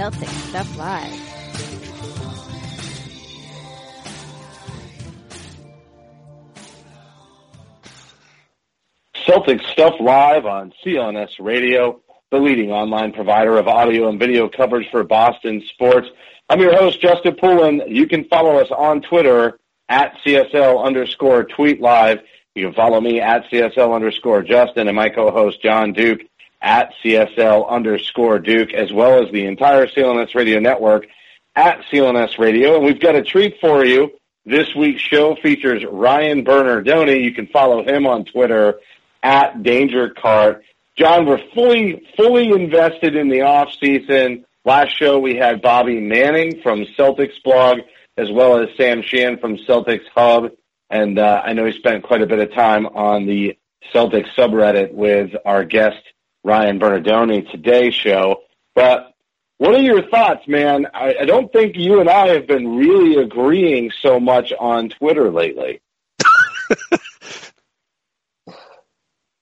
Celtic Stuff Live. Celtic Stuff Live on CLNS Radio, the leading online provider of audio and video coverage for Boston sports. I'm your host, Justin Poulin. You can follow us on Twitter at CSL underscore tweet live. You can follow me at CSL underscore Justin and my co-host John Duke at CSL underscore Duke, as well as the entire CLNS Radio network at CLNS Radio. And we've got a treat for you. This week's show features Ryan Bernardoni. You can follow him on Twitter at Danger Cart. John, we're fully fully invested in the off season. Last show we had Bobby Manning from Celtics blog, as well as Sam Shan from Celtics Hub, and uh, I know he spent quite a bit of time on the Celtics subreddit with our guest Ryan Bernardoni today's show. But what are your thoughts, man? I, I don't think you and I have been really agreeing so much on Twitter lately.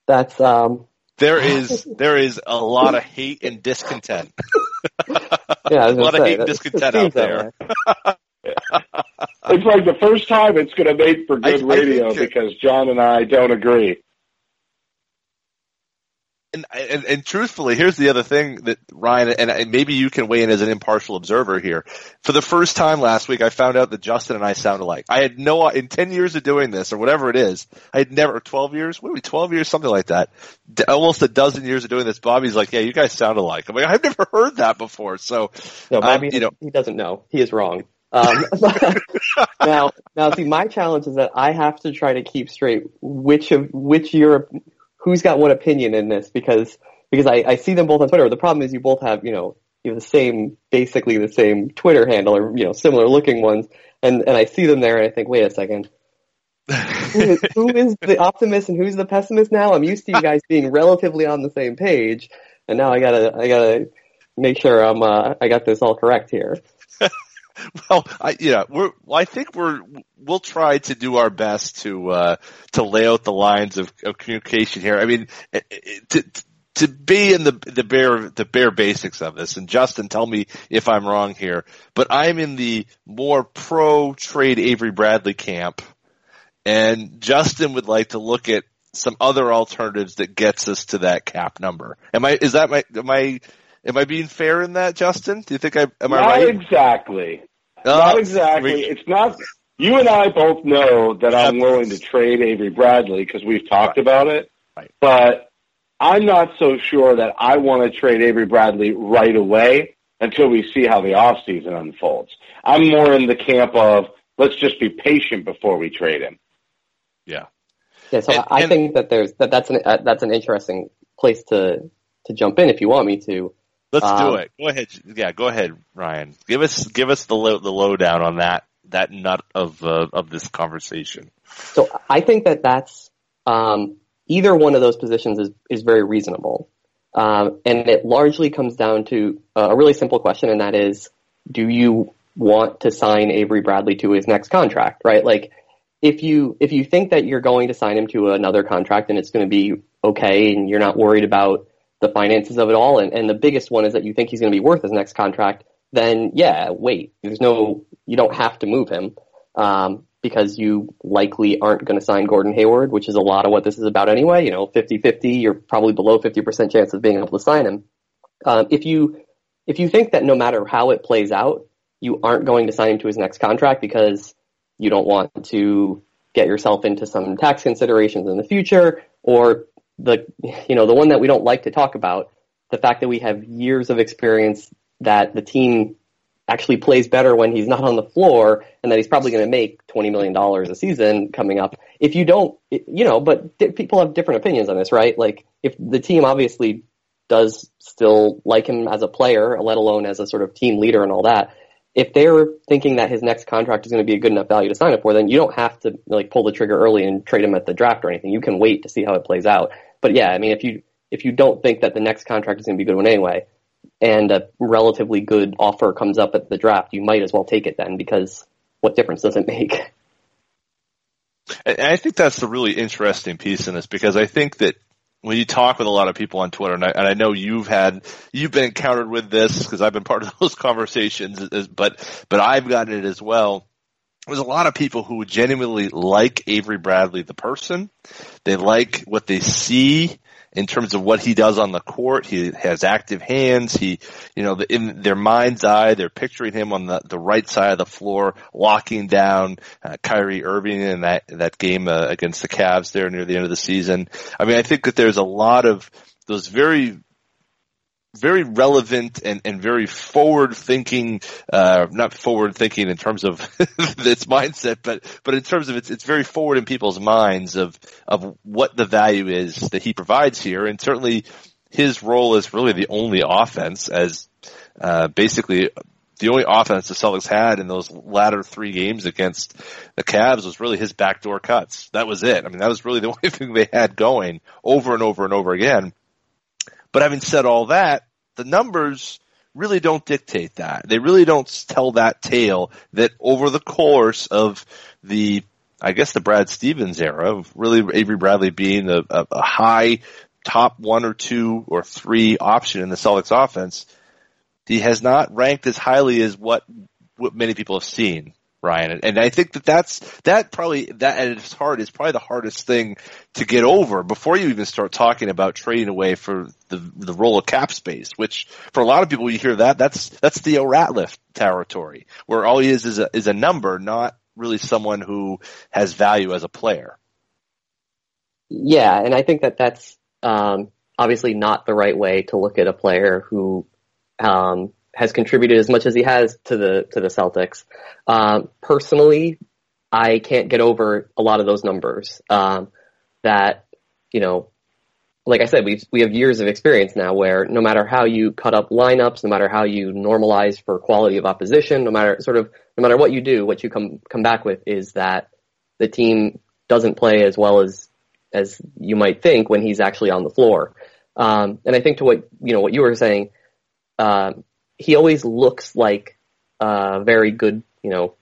That's um There is there is a lot of hate and discontent. yeah, a lot gonna of hate and discontent out there. It's like the first time it's going to make for good I radio think because John and I don't agree. And, and and truthfully, here's the other thing that Ryan and, and maybe you can weigh in as an impartial observer here. For the first time last week, I found out that Justin and I sound alike. I had no in ten years of doing this or whatever it is. I had never twelve years. What are we? Twelve years, something like that. Almost a dozen years of doing this. Bobby's like, yeah, you guys sound alike. I'm like, I've never heard that before. So No, Um, you know- he doesn't know. He is wrong. Um, now, now, see, my challenge is that I have to try to keep straight which of which your who's got what opinion in this because because I, I see them both on Twitter. The problem is you both have you know you have the same basically the same Twitter handle or you know similar looking ones, and and I see them there and I think, wait a second. who, is, who is the optimist and who's the pessimist now? I'm used to you guys being relatively on the same page, and now I gotta I gotta make sure I'm uh, I got this all correct here. Well, I, yeah, we're. Well, I think we're. We'll try to do our best to uh, to lay out the lines of, of communication here. I mean, eh, eh, to to be in the the bare the bare basics of this. And Justin, tell me if I'm wrong here, but I'm in the more pro trade Avery Bradley camp, and Justin would like to look at some other alternatives that gets us to that cap number. Am I? Is that my? Am I? Am I being fair in that, Justin? Do you think I am I right? exactly. Uh, Not exactly. we- It's not. You and I both know that I'm willing to trade Avery Bradley because we've talked about it. Right. But I'm not so sure that I want to trade Avery Bradley right away until we see how the offseason unfolds. I'm more in the camp of let's just be patient before we trade him. Yeah. Yeah, so And- I I and- think that there's that that's an uh, that's an interesting place to to jump in if you want me to. Let's do Um, it. Go ahead. Yeah, go ahead, Ryan. Give us give us the low, the lowdown on that that nut of uh, of this conversation. So I think that that's um, either one of those positions is is very reasonable, um, and it largely comes down to a really simple question, and that is, do you want to sign Avery Bradley to his next contract? Right, like. If you if you think that you're going to sign him to another contract and it's going to be okay and you're not worried about the finances of it all and, and the biggest one is that you think he's going to be worth his next contract, then yeah, wait. There's no you don't have to move him. Um, because you likely aren't going to sign Gordon Hayward, which is a lot of what this is about anyway. You know, 50-50, you're probably below 50% chance of being able to sign him. Um, if you if you think that no matter how it plays out, you aren't going to sign him to his next contract because you don't want to get yourself into some tax considerations in the future, or the you know the one that we don't like to talk about, the fact that we have years of experience that the team actually plays better when he's not on the floor and that he's probably going to make $20 million a season coming up. If you don't, you know, but people have different opinions on this, right? Like if the team obviously does still like him as a player, let alone as a sort of team leader and all that, if they're thinking that his next contract is going to be a good enough value to sign up for, then you don't have to like pull the trigger early and trade him at the draft or anything. You can wait to see how it plays out. But yeah, I mean, if you if you don't think that the next contract is going to be a good one anyway, and a relatively good offer comes up at the draft, you might as well take it then because what difference does it make? And I think that's the really interesting piece in this because I think that when you talk with a lot of people on Twitter, and I, and I know you've had, you've been encountered with this because I've been part of those conversations, but, but I've gotten it as well. There's a lot of people who genuinely like Avery Bradley, the person. They like what they see in terms of what he does on the court. He has active hands. He, you know, in their mind's eye, they're picturing him on the, the right side of the floor, locking down uh, Kyrie Irving in that that game uh, against the Cavs there near the end of the season. I mean, I think that there's a lot of those very very relevant and, and very forward thinking, uh, not forward thinking in terms of its mindset, but, but in terms of it's, it's very forward in people's minds of, of what the value is that he provides here. And certainly his role is really the only offense as, uh, basically the only offense the Celtics had in those latter three games against the Cavs was really his backdoor cuts. That was it. I mean, that was really the only thing they had going over and over and over again. But having said all that, the numbers really don't dictate that. They really don't tell that tale that over the course of the, I guess the Brad Stevens era of really Avery Bradley being a, a, a high top one or two or three option in the Celtics offense, he has not ranked as highly as what, what many people have seen. Ryan. And, I think that that's, that probably, that at its heart is probably the hardest thing to get over before you even start talking about trading away for the, the role of cap space, which for a lot of people you hear that, that's, that's Theo Ratliff territory, where all he is is a, is a number, not really someone who has value as a player. Yeah, and I think that that's, um, obviously not the right way to look at a player who, um, has contributed as much as he has to the to the Celtics. Um, personally, I can't get over a lot of those numbers. Um, that you know, like I said, we we have years of experience now where no matter how you cut up lineups, no matter how you normalize for quality of opposition, no matter sort of no matter what you do, what you come come back with is that the team doesn't play as well as as you might think when he's actually on the floor. Um, and I think to what you know what you were saying, uh, he always looks like a very good, you know,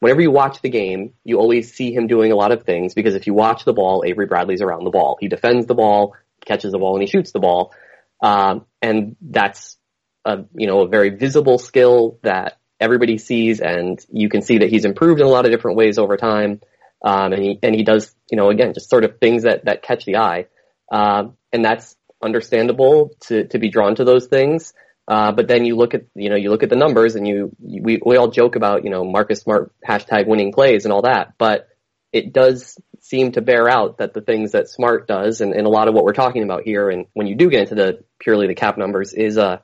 whenever you watch the game, you always see him doing a lot of things because if you watch the ball, Avery Bradley's around the ball. He defends the ball, catches the ball, and he shoots the ball. Um, and that's a, you know, a very visible skill that everybody sees and you can see that he's improved in a lot of different ways over time. Um, and he, and he does, you know, again, just sort of things that, that catch the eye. Um, and that's understandable to, to be drawn to those things. Uh, but then you look at, you know, you look at the numbers and you, we, we all joke about, you know, Marcus Smart hashtag winning plays and all that, but it does seem to bear out that the things that Smart does and, and a lot of what we're talking about here and when you do get into the purely the cap numbers is a,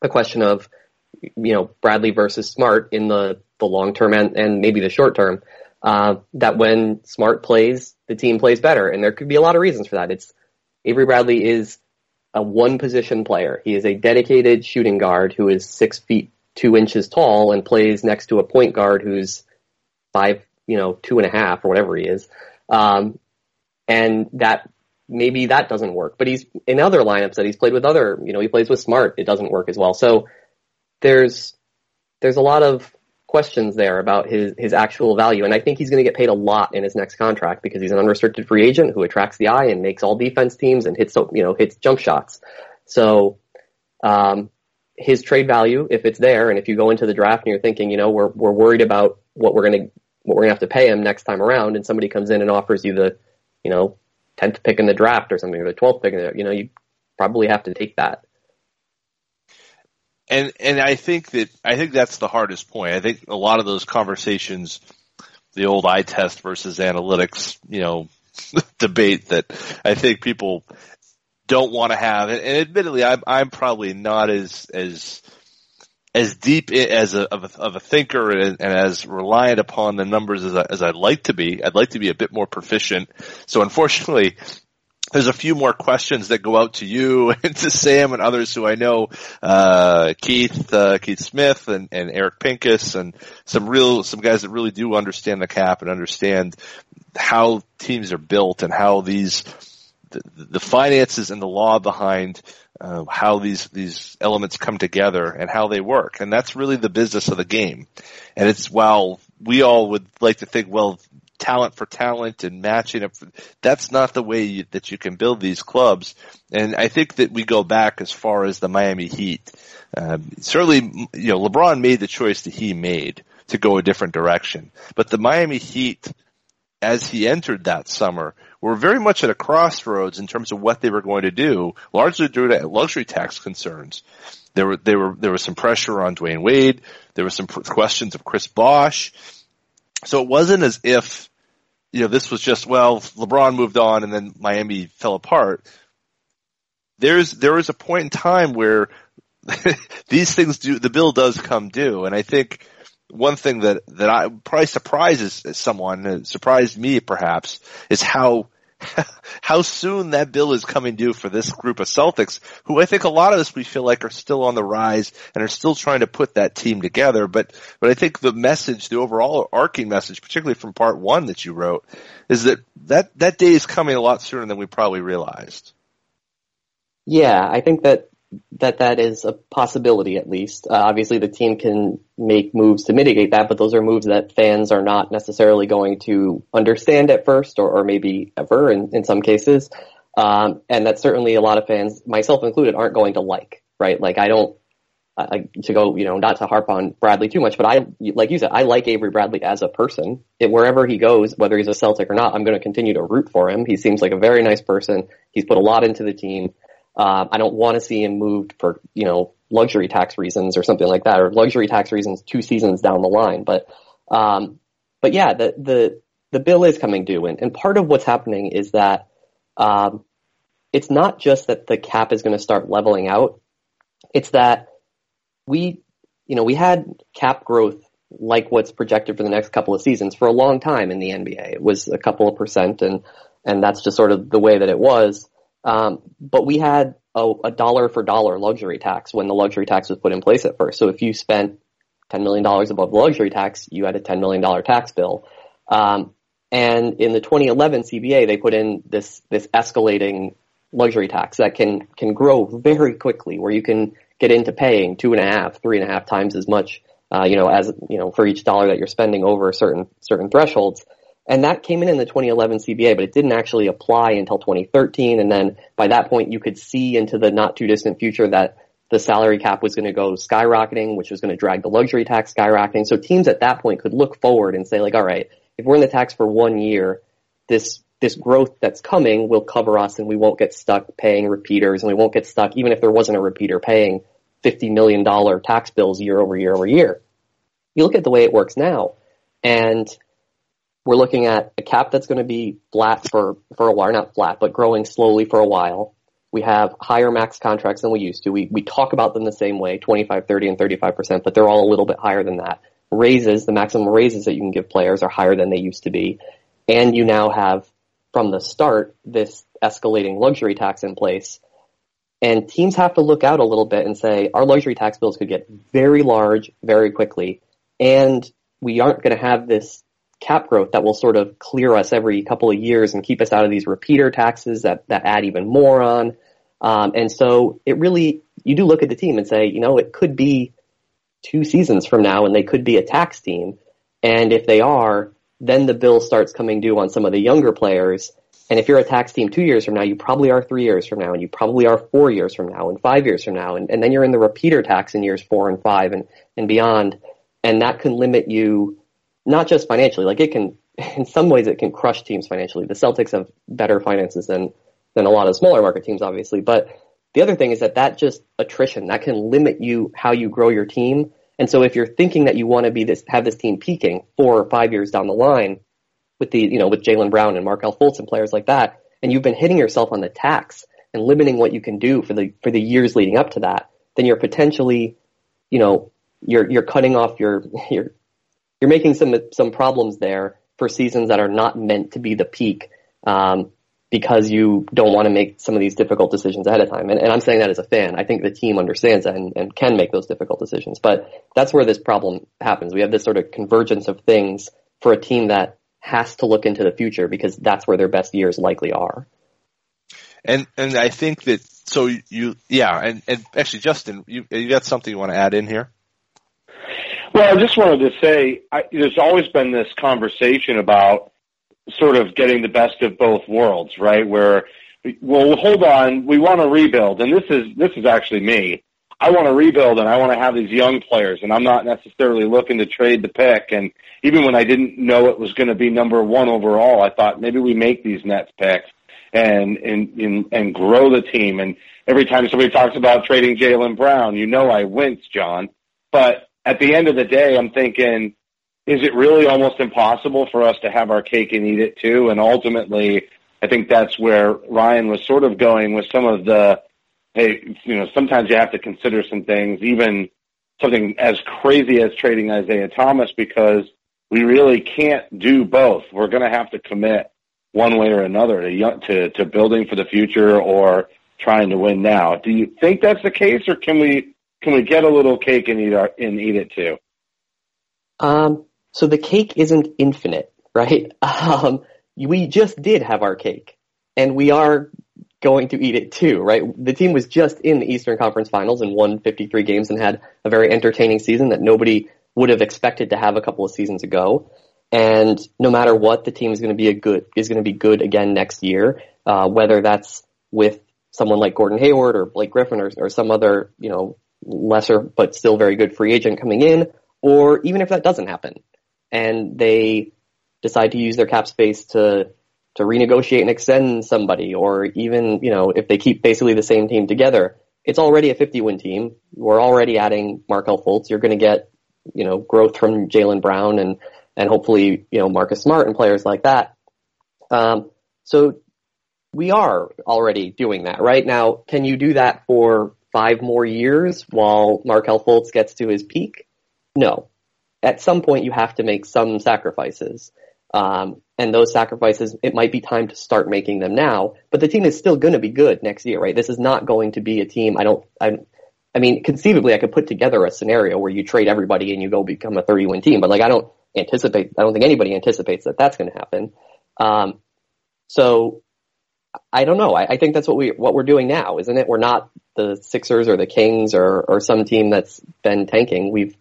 a question of, you know, Bradley versus Smart in the, the long term and, and maybe the short term. Uh, that when Smart plays, the team plays better. And there could be a lot of reasons for that. It's Avery Bradley is a one position player. He is a dedicated shooting guard who is six feet two inches tall and plays next to a point guard who's five, you know, two and a half or whatever he is. Um, and that maybe that doesn't work. But he's in other lineups that he's played with other, you know, he plays with Smart. It doesn't work as well. So there's there's a lot of questions there about his, his actual value. And I think he's going to get paid a lot in his next contract because he's an unrestricted free agent who attracts the eye and makes all defense teams and hits, you know, hits jump shots. So, um, his trade value, if it's there, and if you go into the draft and you're thinking, you know, we're, we're worried about what we're going to what we're gonna have to pay him next time around, and somebody comes in and offers you the, you know, tenth pick in the draft or something, or the twelfth pick in the, you know, you probably have to take that. And and I think that I think that's the hardest point. I think a lot of those conversations, the old eye test versus analytics, you know, debate that I think people don't want to have. And, and admittedly, I'm I'm probably not as as as deep as a of a, of a thinker and, and, as reliant upon the numbers as I, as I'd like to be. I'd like to be a bit more proficient. So unfortunately, there's a few more questions that go out to you and to Sam and others who I know, uh, Keith, uh, Keith Smith and, and Eric Pincus and some real, some guys that really do understand the cap and understand how teams are built and how these, the, the finances and the law behind uh, how these these elements come together and how they work, and that's really the business of the game. And it's while we all would like to think, well, talent for talent and matching up. That's not the way you, that you can build these clubs. And I think that we go back as far as the Miami Heat. Um, certainly, you know, LeBron made the choice that he made to go a different direction. But the Miami Heat, as he entered that summer, were very much at a crossroads in terms of what they were going to do, largely due to luxury tax concerns. There were, there were, there was some pressure on Dwyane Wade. There were some questions of Chris Bosh. So it wasn't as if, you know, this was just, well, LeBron moved on and then Miami fell apart. There's, there was a point in time where these things do, the bill does come due. And I think one thing that, that I probably surprises someone, uh, surprised me perhaps, is how how soon that bill is coming due for this group of Celtics, who I think a lot of us we feel like are still on the rise and are still trying to put that team together. But but I think the message, the overall arcing message, particularly from part one that you wrote, is that that that day is coming a lot sooner than we probably realized. Yeah, I think that that that is a possibility at least. Uh, obviously, the team can make moves to mitigate that, but those are moves that fans are not necessarily going to understand at first, or, or maybe ever in, in some cases. Um, and that certainly a lot of fans, myself included, aren't going to like. Right? Like I don't. To go, you know, not to harp on Bradley too much, but I, like you said, I like Avery Bradley as a person. It, wherever he goes, whether he's a Celtic or not, I'm going to continue to root for him. He seems like a very nice person. He's put a lot into the team. Uh, I don't want to see him moved for, you know, luxury tax reasons or something like that, or luxury tax reasons two seasons down the line. But, um, but yeah, the, the, the bill is coming due. And, and part of what's happening is that, um, it's not just that the cap is going to start leveling out. It's that we, you know, we had cap growth like what's projected for the next couple of seasons for a long time in the NBA. It was a couple of percent and, and that's just sort of the way that it was. Um, but we had a, a, dollar for dollar luxury tax when the luxury tax was put in place at first. So if you spent $10 million above luxury tax, you had a $10 million tax bill. Um, and in the 2011 CBA, they put in this, this escalating luxury tax that can, can grow very quickly where you can get into paying two and a half, three and a half times as much, uh, you know, as, you know, for each dollar that you're spending over certain, certain thresholds. And that came in in the 2011 CBA, but it didn't actually apply until 2013. And then by that point, you could see into the not too distant future that the salary cap was going to go skyrocketing, which was going to drag the luxury tax skyrocketing. So teams at that point could look forward and say like, all right, if we're in the tax for one year, this, this growth that's coming will cover us and we won't get stuck paying repeaters and we won't get stuck, even if there wasn't a repeater paying $50 million tax bills year over year over year. You look at the way it works now and we're looking at a cap that's going to be flat for, for a while, not flat, but growing slowly for a while. We have higher max contracts than we used to. We, we talk about them the same way, 25, 30, and 35%, but they're all a little bit higher than that. Raises, the maximum raises that you can give players are higher than they used to be. And you now have, from the start, this escalating luxury tax in place. And teams have to look out a little bit and say, our luxury tax bills could get very large very quickly. And we aren't going to have this cap growth that will sort of clear us every couple of years and keep us out of these repeater taxes that, that add even more on. Um, and so it really, you do look at the team and say, you know, it could be two seasons from now and they could be a tax team. And if they are, then the bill starts coming due on some of the younger players. And if you're a tax team two years from now, you probably are three years from now, and you probably are four years from now, and five years from now, and, and then you're in the repeater tax in years four and five and, and beyond. And that can limit you not just financially. Like it can, in some ways, it can crush teams financially. The Celtics have better finances than than a lot of smaller market teams, obviously. But the other thing is that that just attrition that can limit you how you grow your team. And so if you're thinking that you want to be this have this team peaking four or five years down the line with the you know with Jaylen Brown and Markelle Fultz and players like that, and you've been hitting yourself on the tax and limiting what you can do for the for the years leading up to that, then you're potentially, you know, you're you're cutting off your you're you're making some some problems there for seasons that are not meant to be the peak um, because you don't want to make some of these difficult decisions ahead of time. And, and I'm saying that as a fan. I think the team understands that and, and can make those difficult decisions. But that's where this problem happens. We have this sort of convergence of things for a team that has to look into the future because that's where their best years likely are. And and I think that so you yeah and and actually Justin you you got something you want to add in here? Well, I just wanted to say I, there's always been this conversation about sort of getting the best of both worlds, right? Where well, hold on, we want to rebuild, and this is this is actually me. I want to rebuild, and I want to have these young players, and I'm not necessarily looking to trade the pick. And even when I didn't know it was going to be number one overall, I thought maybe we make these Nets picks and and and, and grow the team. And every time somebody talks about trading Jaylen Brown, you know I wince, John. But at the end of the day, I'm thinking, is it really almost impossible for us to have our cake and eat it too? And ultimately, I think that's where Ryan was sort of going with some of the, hey, you know, sometimes you have to consider some things, even something as crazy as trading Isaiah Thomas, because we really can't do both. We're going to have to commit one way or another to, to to building for the future or trying to win now. Do you think that's the case, or can we can we get a little cake and eat our, and eat it too? Um, so the cake isn't infinite, right? Um, we just did have our cake, and we are going to eat it too, right? The team was just in the Eastern Conference Finals and won 53 games and had a very entertaining season that nobody would have expected to have a couple of seasons ago. And no matter what, the team is going to be a good is going to be good again next year. Uh, whether that's with someone like Gordon Hayward or Blake Griffin or, or some other you know lesser but still very good free agent coming in, or even if that doesn't happen, and they decide to use their cap space to to renegotiate and extend somebody, or even you know if they keep basically the same team together, it's already a 50 win team. We're already adding Markelle Fultz. You're going to get you know growth from Jaylen Brown and and hopefully, you know, Marcus Smart and players like that. Um, so we are already doing that, right? Now, can you do that for five more years while Markelle Fultz gets to his peak? No. At some point, you have to make some sacrifices. Um, and those sacrifices, it might be time to start making them now, but the team is still going to be good next year, right? This is not going to be a team. I don't, I, I mean, conceivably, I could put together a scenario where you trade everybody and you go become a 30 win team, but like, I don't, anticipate. I don't think anybody anticipates that that's going to happen. Um, so I don't know. I, I, think that's what we what we're doing now, isn't it? We're not the Sixers or the Kings or or some team that's been tanking. We've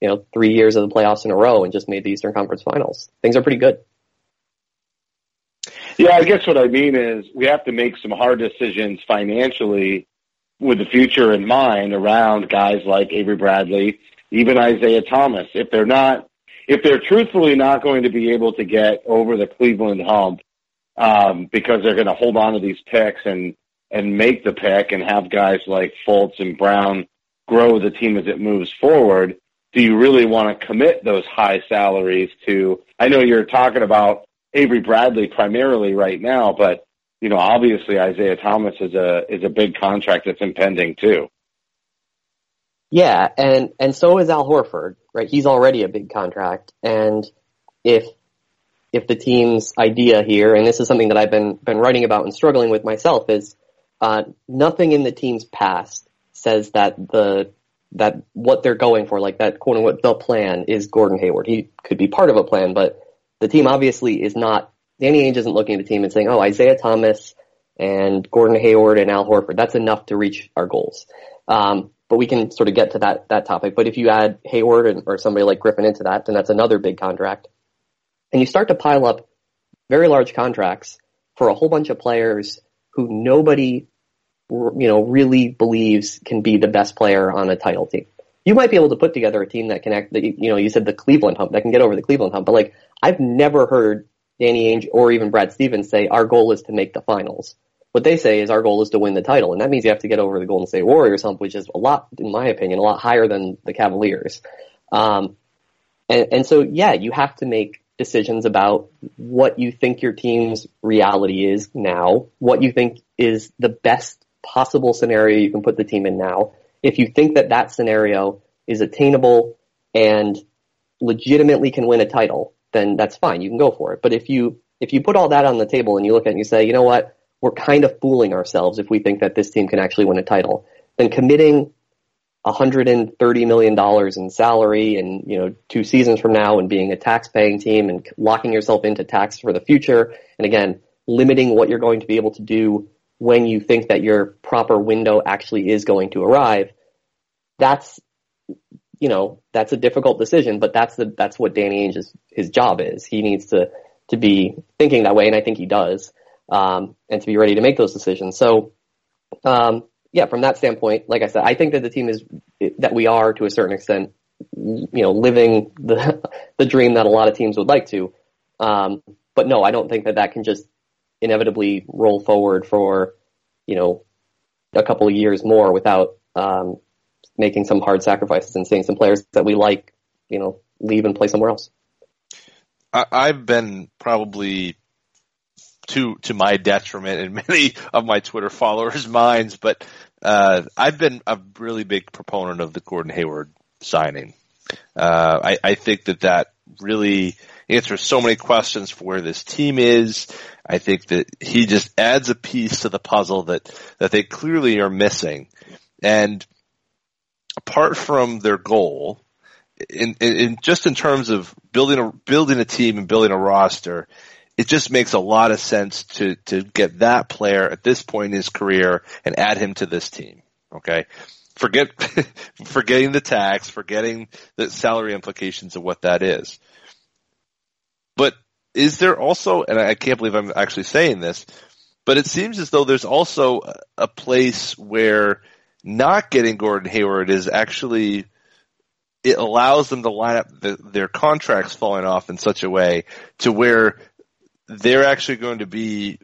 you know three years of the playoffs in a row and just made the Eastern Conference Finals. Things are pretty good. Yeah, I guess what I mean is we have to make some hard decisions financially with the future in mind around guys like Avery Bradley, even Isaiah Thomas. If they're not if they're truthfully not going to be able to get over the Cleveland hump um, because they're going to hold on to these picks and and make the pick and have guys like Fultz and Brown grow the team as it moves forward, do you really want to commit those high salaries to? I know you're talking about Avery Bradley primarily right now, but you know obviously Isaiah Thomas is a is a big contract that's impending too. Yeah, and and so is Al Horford, right? He's already a big contract, and if if the team's idea here, and this is something that I've been been writing about and struggling with myself, is uh, nothing in the team's past says that the that what they're going for, like that quote unquote the plan, is Gordon Hayward. He could be part of a plan, but the team obviously is not. Danny Ainge isn't looking at the team and saying, "Oh, Isaiah Thomas and Gordon Hayward and Al Horford, that's enough to reach our goals." Um, but we can sort of get to that that topic. But if you add Hayward and, or somebody like Griffin into that, then that's another big contract, and you start to pile up very large contracts for a whole bunch of players who nobody, you know, really believes can be the best player on a title team. you might be able to put together a team that can act, that, you you know, you said the Cleveland hump, that can get over the Cleveland hump, but like, I've never heard Danny Ainge or even Brad Stevens say our goal is to make the finals. What they say is our goal is to win the title, and that means you have to get over the Golden State Warriors hump, which is a lot, in my opinion, a lot higher than the Cavaliers. Um, and, and so, yeah, you have to make decisions about what you think your team's reality is now, what you think is the best possible scenario you can put the team in now. If you think that that scenario is attainable and legitimately can win a title, then that's fine. You can go for it. But if you if you put all that on the table and you look at it and you say, you know what, we're kind of fooling ourselves if we think that this team can actually win a title, then committing $130 million in salary and, you know, two seasons from now and being a tax paying team and locking yourself into tax for the future. And again, limiting what you're going to be able to do when you think that your proper window actually is going to arrive. That's, you know, that's a difficult decision, but that's the, that's what Danny Ainge's, his job is. He needs to, to be thinking that way. And I think he does, um, and to be ready to make those decisions. So, um, yeah, from that standpoint, like I said, I think that the team is that we are to a certain extent, you know, living the the dream that a lot of teams would like to. Um, but no, I don't think that that can just inevitably roll forward for you know a couple of years more without um, making some hard sacrifices and seeing some players that we like, you know, leave and play somewhere else. I, I've been probably to to my detriment and many of my Twitter followers' minds, but uh, I've been a really big proponent of the Gordon Hayward signing. Uh, I, I think that that really answers so many questions for where this team is. I think that he just adds a piece to the puzzle that that they clearly are missing, and apart from their goal, in, in, in just in terms of building a building a team and building a roster, it just makes a lot of sense to to get that player at this point in his career and add him to this team. Okay, forget forgetting the tax, forgetting the salary implications of what that is. But is there also, and I can't believe I'm actually saying this, but it seems as though there's also a place where not getting Gordon Hayward is actually it allows them to line up the, their contracts falling off in such a way to where they're actually going to be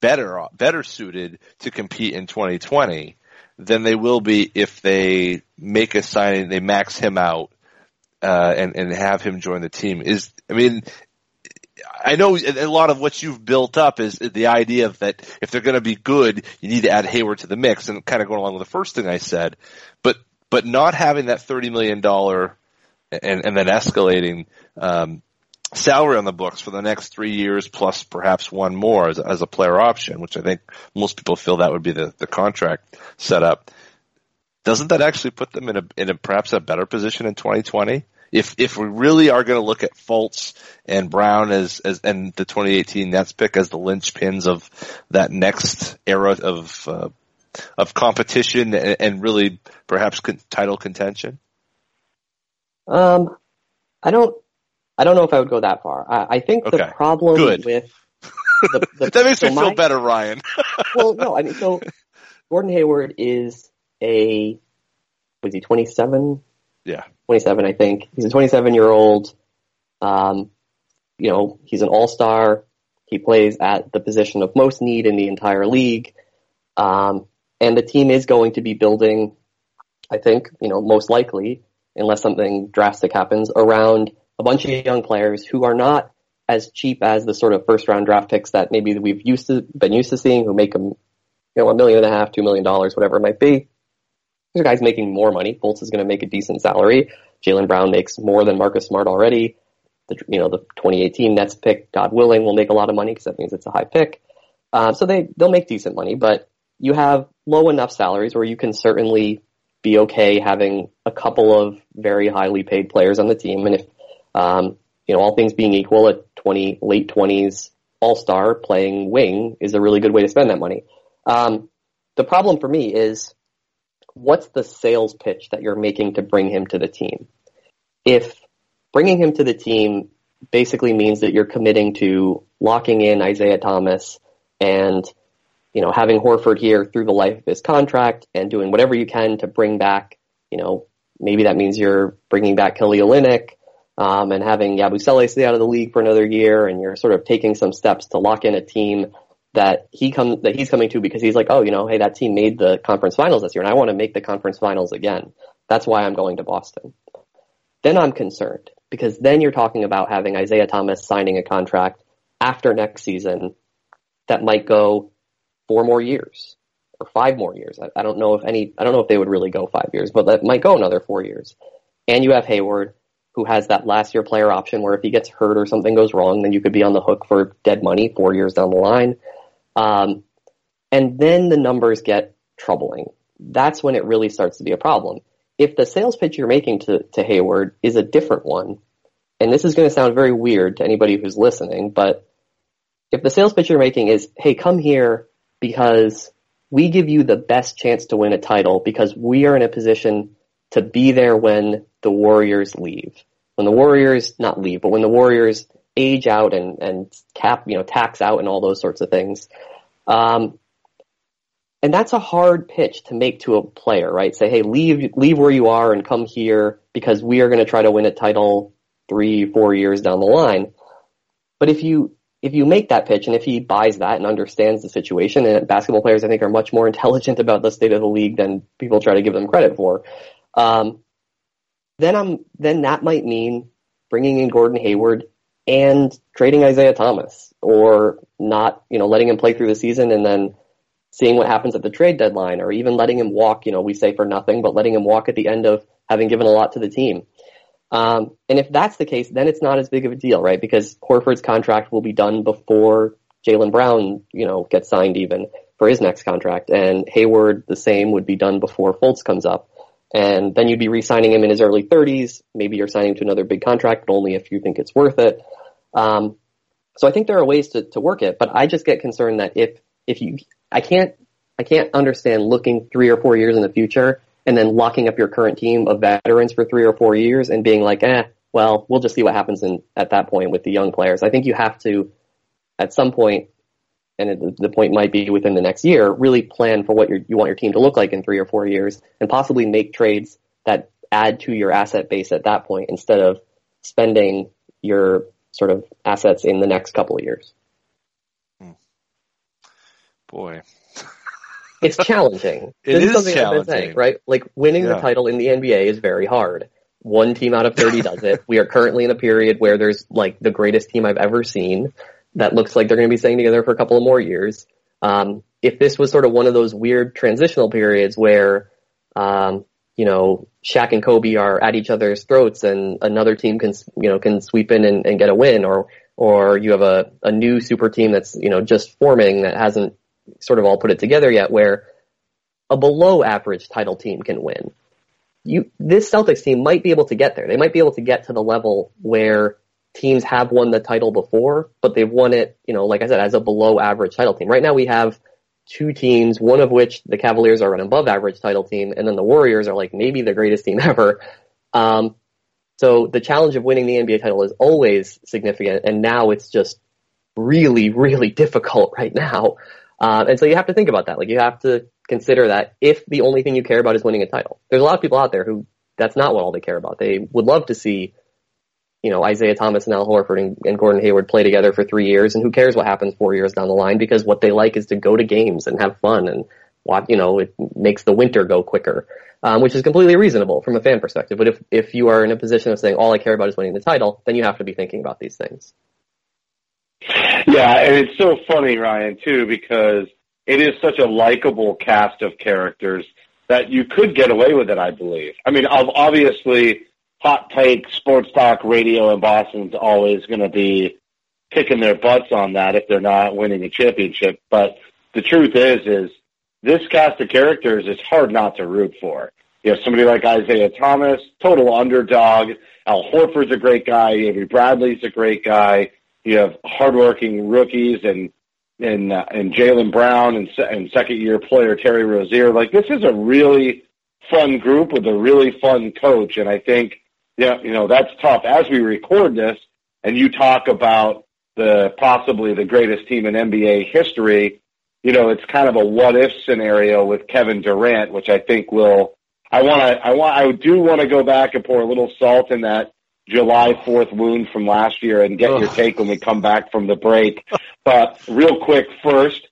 better better suited to compete in 2020 than they will be if they make a signing, they max him out, uh, and and have him join the team. Is I mean, I know a lot of what you've built up is the idea of that if they're going to be good, you need to add Hayward to the mix, and kind of going along with the first thing I said, but but not having that thirty million dollar and and then escalating um, salary on the books for the next three years plus perhaps one more as, as a player option, which I think most people feel that would be the, the contract setup. Doesn't that actually put them in a, in a perhaps a better position in 2020? If, if we really are going to look at Fultz and Brown as, as, and the 2018 Nets pick as the linchpins of that next era of, uh, of competition and, and really perhaps con- title contention? Um, I don't I don't know if I would go that far. I, I think Okay. the problem Good. with the, the, that makes so me feel better, Ryan. well, no, I mean, so Gordon Hayward is a was he 27? Yeah. 27, I think. He's a 27 year old. Um, you know, he's an all star. He plays at the position of most need in the entire league. Um, and the team is going to be building, I think, you know, most likely, unless something drastic happens, around a bunch of young players who are not as cheap as the sort of first round draft picks that maybe we've used to been used to seeing, who make them, you know, a million and a half, two million dollars, whatever it might be. There's guys making more money. Fultz is going to make a decent salary. Jaylen Brown makes more than Marcus Smart already. The you know the 2018 Nets pick, God willing, will make a lot of money because that means it's a high pick. Uh, so they they'll make decent money, but you have low enough salaries where you can certainly be okay having a couple of very highly paid players on the team, and if um, you know all things being equal, a 20 late 20s all star playing wing is a really good way to spend that money. Um, the problem for me is what's the sales pitch that you're making to bring him to the team? If bringing him to the team basically means that you're committing to locking in Isaiah Thomas and you know having Horford here through the life of his contract and doing whatever you can to bring back you know maybe that means you're bringing back Kelly Olynyk, um, and having Yabusele stay out of the league for another year, and you're sort of taking some steps to lock in a team that he come that he's coming to because he's like, oh, you know, hey, that team made the conference finals this year, and I want to make the conference finals again. That's why I'm going to Boston. Then I'm concerned because then you're talking about having Isaiah Thomas signing a contract after next season that might go four more years or five more years. I, I don't know if any, I don't know if they would really go five years, but that might go another four years. And you have Hayward, who has that last year player option where if he gets hurt or something goes wrong, then you could be on the hook for dead money four years down the line. Um, and then the numbers get troubling. That's when it really starts to be a problem. If the sales pitch you're making to, to Hayward is a different one, and this is going to sound very weird to anybody who's listening, but if the sales pitch you're making is, hey, come here because we give you the best chance to win a title because we are in a position to be there when the Warriors leave. When the Warriors, not leave, but when the Warriors age out and, and cap, you know, tax out and all those sorts of things. Um, and that's a hard pitch to make to a player, right? Say, hey, leave, leave where you are and come here because we are going to try to win a title three, four years down the line. But if you, if you make that pitch and if he buys that and understands the situation, and basketball players I think are much more intelligent about the state of the league than people try to give them credit for, um, then I'm then that might mean bringing in Gordon Hayward and trading Isaiah Thomas, or not, you know, letting him play through the season and then seeing what happens at the trade deadline, or even letting him walk. You know, we say for nothing, but letting him walk at the end of having given a lot to the team. Um, and if that's the case, then it's not as big of a deal, right? Because Horford's contract will be done before Jaylen Brown, you know, gets signed even for his next contract, and Hayward the same would be done before Fultz comes up. And then you'd be re-signing him in his early 30s. Maybe you're signing to another big contract, but only if you think it's worth it. Um, so I think there are ways to, to work it, but I just get concerned that if if you, I can't I can't understand looking three or four years in the future and then locking up your current team of veterans for three or four years and being like, eh, well, we'll just see what happens in, at that point with the young players. I think you have to, at some point, and it, the point might be within the next year, really plan for what you want your team to look like in three or four years and possibly make trades that add to your asset base at that point instead of spending your sort of assets in the next couple of years. Hmm. Boy. it's challenging. It this is is something challenging. I've been saying, right? Like winning the title in the NBA is very hard. One team out of 30 does it. We are currently in a period where there's like the greatest team I've ever seen that looks like they're going to be staying together for a couple of more years. Um, if this was sort of one of those weird transitional periods where, um, you know, Shaq and Kobe are at each other's throats and another team can, you know, can sweep in and, and get a win or, or you have a, a new super team that's, you know, just forming that hasn't sort of all put it together yet where a below average title team can win. You, this Celtics team might be able to get there. They might be able to get to the level where teams have won the title before, but they've won it, you know, like I said, as a below average title team. Right now we have two teams, one of which the Cavaliers are an above average title team, and then the Warriors are like maybe the greatest team ever. Um, so the challenge of winning the NBA title is always significant, and now it's just really, really difficult right now. Uh, and so you have to think about that. Like you have to consider that if the only thing you care about is winning a title, there's a lot of people out there who that's not what all they care about. They would love to see, you know, Isaiah Thomas and Al Horford and, and Gordon Hayward play together for three years, and who cares what happens four years down the line? Because what they like is to go to games and have fun and watch. You know, it makes the winter go quicker, um, which is completely reasonable from a fan perspective. But if if you are in a position of saying all I care about is winning the title, then you have to be thinking about these things. Yeah, and it's so funny, Ryan, too, because it is such a likable cast of characters that you could get away with it, I believe. I mean, obviously, hot take, sports talk, radio in Boston's always going to be kicking their butts on that if they're not winning a championship. But the truth is, is this cast of characters is hard not to root for. You have somebody like Isaiah Thomas, total underdog. Al Horford's a great guy. Avery Bradley's a great guy. You have hardworking rookies and and uh, and Jaylen Brown and, se- and second year player Terry Rozier. Like this is a really fun group with a really fun coach, and I think yeah, you know that's tough. As we record this, and you talk about the possibly the greatest team in NBA history, you know it's kind of a what if scenario with Kevin Durant, which I think will I want to, I want, I do want to go back and pour a little salt in that July 4th wound from last year and get your take when we come back from the break. But real quick first,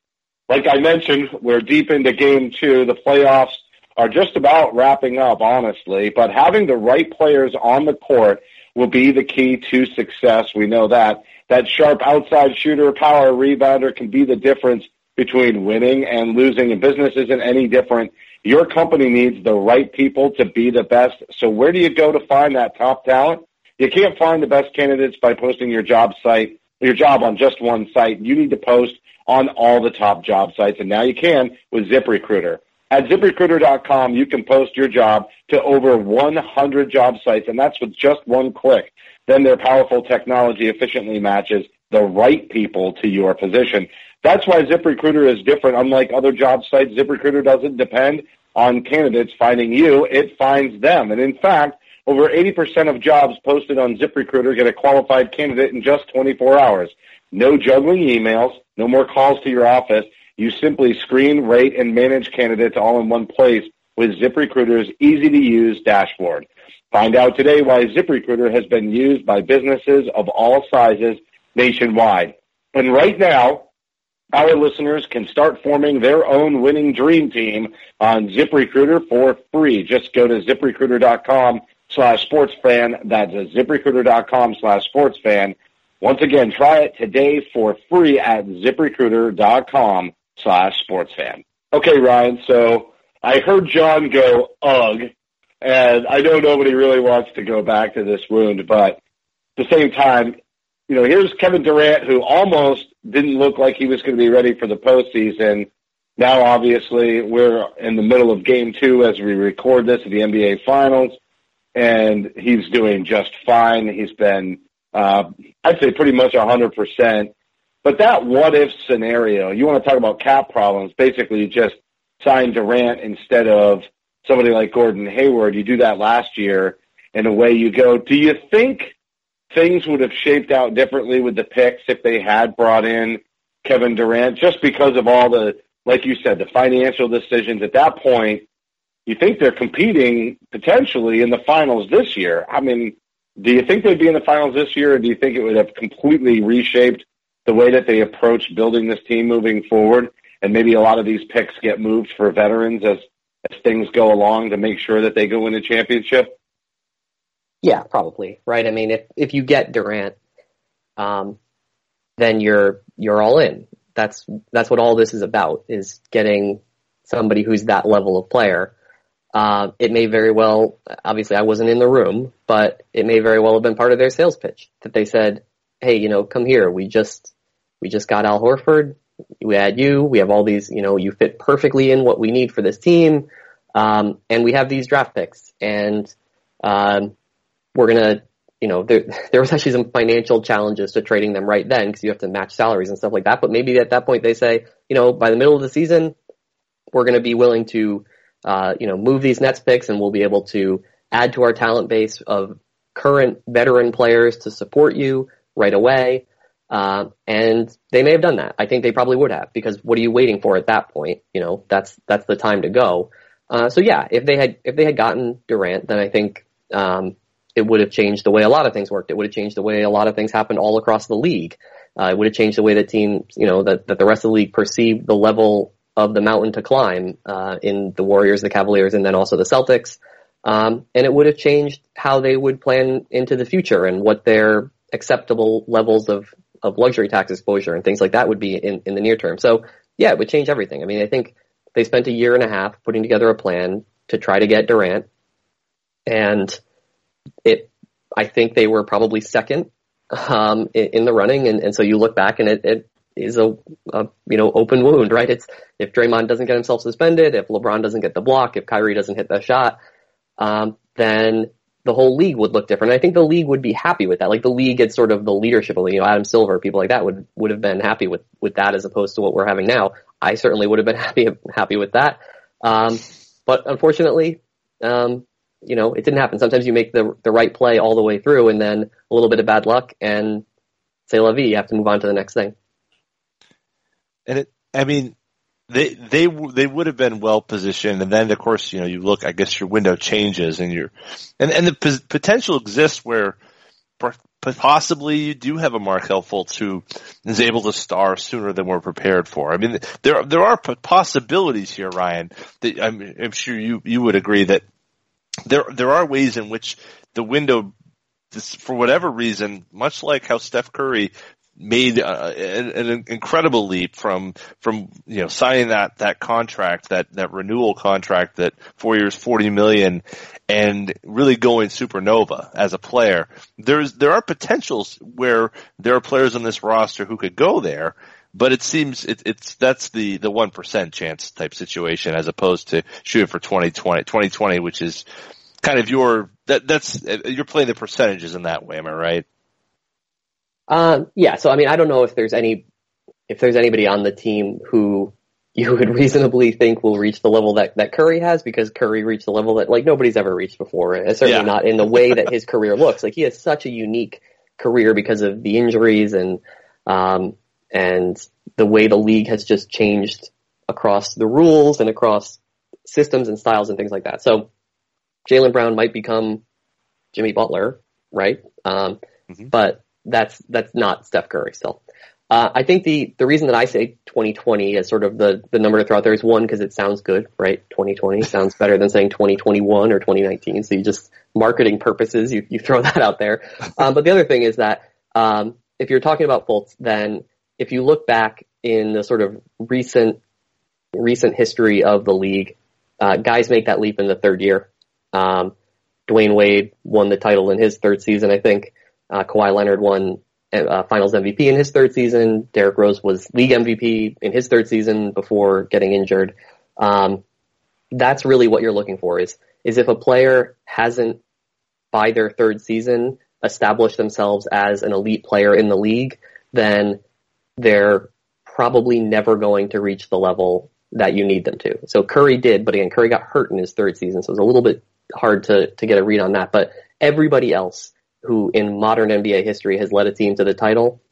like I mentioned, we're deep into game two. The playoffs are just about wrapping up, honestly, but having the right players on the court will be the key to success. We know that. That sharp outside shooter, power rebounder can be the difference between winning and losing, and business isn't any different. Your company needs the right people to be the best. So where do you go to find that top talent? You can't find the best candidates by posting your job site, your job on just one site. You need to post on all the top job sites, and now you can with ZipRecruiter. At ziprecruiter.com, you can post your job to over 100 job sites, and that's with just one click. Then their powerful technology efficiently matches the right people to your position. That's why ZipRecruiter is different. Unlike other job sites, ZipRecruiter doesn't depend on candidates finding you. It finds them. And in fact, over 80% of jobs posted on ZipRecruiter get a qualified candidate in just 24 hours. No juggling emails, no more calls to your office. You simply screen, rate, and manage candidates all in one place with ZipRecruiter's easy to use dashboard. Find out today why ZipRecruiter has been used by businesses of all sizes nationwide. And right now, our listeners can start forming their own winning dream team on ZipRecruiter for free. Just go to ziprecruiter.com slash sportsfan. That's ziprecruiter.com slash sportsfan. Once again, try it today for free at ziprecruiter.com slash sports fan. Okay, Ryan, so I heard John go, ugh, and I know nobody really wants to go back to this wound, but at the same time, you know, here's Kevin Durant who almost didn't look like he was going to be ready for the postseason. Now, obviously, we're in the middle of game two as we record this of the NBA Finals, and he's doing just fine. He's been, uh, I'd say pretty much 100%. But that what if scenario, you want to talk about cap problems, basically you just sign Durant instead of somebody like Gordon Hayward. You do that last year, and away you go. Do you think things would have shaped out differently with the picks if they had brought in Kevin Durant, just because of all the, like you said, the financial decisions at that point? You think they're competing potentially in the finals this year? I mean, do you think they'd be in the finals this year, or do you think it would have completely reshaped the way that they approach building this team moving forward? And maybe a lot of these picks get moved for veterans as as things go along to make sure that they go win a championship? Yeah, probably. Right. I mean, if if you get Durant, um, then you're you're all in. That's that's what all this is about is getting somebody who's that level of player. Uh, it may very well, obviously, I wasn't in the room, but it may very well have been part of their sales pitch that they said, "Hey, you know, come here. We just we just got Al Horford we had you, we have all these, you know, you fit perfectly in what we need for this team, um, and we have these draft picks, and um, we're gonna, you know, there there was actually some financial challenges to trading them right then because you have to match salaries and stuff like that. But maybe at that point they say, you know, by the middle of the season, we're gonna be willing to, uh, you know, move these Nets picks, and we'll be able to add to our talent base of current veteran players to support you right away. Uh, and they may have done that. I think they probably would have because what are you waiting for at that point? You know, that's that's the time to go. Uh, so yeah, if they had if they had gotten Durant, then I think um, it would have changed the way a lot of things worked. It would have changed the way a lot of things happened all across the league. Uh, it would have changed the way that teams, you know, that, that the rest of the league perceived the level of the mountain to climb uh, in the Warriors, the Cavaliers, and then also the Celtics. Um, and it would have changed how they would plan into the future and what their acceptable levels of of luxury tax exposure and things like that would be in, in the near term. So yeah, it would change everything. I mean, I think they spent a year and a half putting together a plan to try to get Durant and it, I think they were probably second, um, in, in, the running. And, and so you look back and it, it is a, a, you know, open wound, right? It's if Draymond doesn't get himself suspended, if LeBron doesn't get the block, if Kyrie doesn't hit the shot, um, then the whole league would look different. I think the league would be happy with that. Like the league gets sort of the leadership of, you know, Adam Silver, people like that would, would have been happy with, with that as opposed to what we're having now. I certainly would have been happy, happy with that. Um, but unfortunately, um, you know, it didn't happen. Sometimes you make the, the right play all the way through and then a little bit of bad luck and say la vie, you have to move on to the next thing. And it, I mean, they they they would have been well positioned, and then of course you know you look. I guess your window changes, and you're and and the p- potential exists where possibly you do have a Markelle Fultz who is able to star sooner than we're prepared for. I mean, there there are possibilities here, Ryan. That I'm, I'm sure you you would agree that there there are ways in which the window, this, for whatever reason, much like how Steph Curry made uh, an, an, incredible leap from from you know signing that that contract that that renewal contract that four years forty million and really going supernova as a player. There's there are potentials where there are players on this roster who could go there, but it seems it, it's that's the the one percent chance type situation as opposed to shooting for 2020 2020, which is kind of your that that's you're playing the percentages in that way. Am I right? Um, yeah. So I mean, I don't know if there's any if there's anybody on the team who you would reasonably think will reach the level that, that Curry has because Curry reached the level that like nobody's ever reached before. And certainly yeah. not in the way that his career looks. Like he has such a unique career because of the injuries and um, and the way the league has just changed across the rules and across systems and styles and things like that. So Jaylen Brown might become Jimmy Butler, right? Um, mm-hmm. But that's that's not Steph Curry still. Uh, I think the the reason that I say 2020 as sort of the the number to throw out there is one because it sounds good, right? 2020 sounds better than saying 2021 or 2019. So you just marketing purposes, you you throw that out there. Um, but the other thing is that um, if you're talking about Fultz, then if you look back in the sort of recent recent history of the league, uh, guys make that leap in the third year. Um, Dwyane Wade won the title in his third season, I think. Uh, Kawhi Leonard won uh, Finals MVP in his third season. Derrick Rose was league MVP in his third season before getting injured. Um, that's really what you're looking for is is if a player hasn't by their third season established themselves as an elite player in the league, then they're probably never going to reach the level that you need them to. So Curry did, but again, Curry got hurt in his third season, so it was a little bit hard to to get a read on that. But everybody else who in modern NBA history has led a team to the title,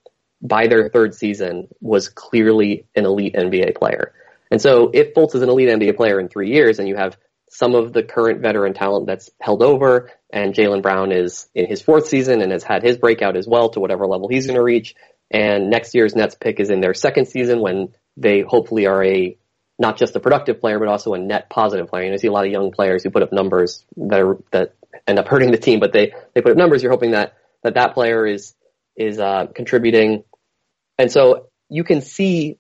by their third season was clearly an elite NBA player. And so if Fultz is an elite NBA player in three years and you have some of the current veteran talent that's held over and Jaylen Brown is in his fourth season and has had his breakout as well to whatever level he's going to reach. And next year's Nets pick is in their second season when they hopefully are a not just a productive player, but also a net positive player. And I see a lot of young players who put up numbers that are, that end up hurting the team, but they, they put up numbers. You're hoping that, that that player is, is, uh, contributing. And so you can see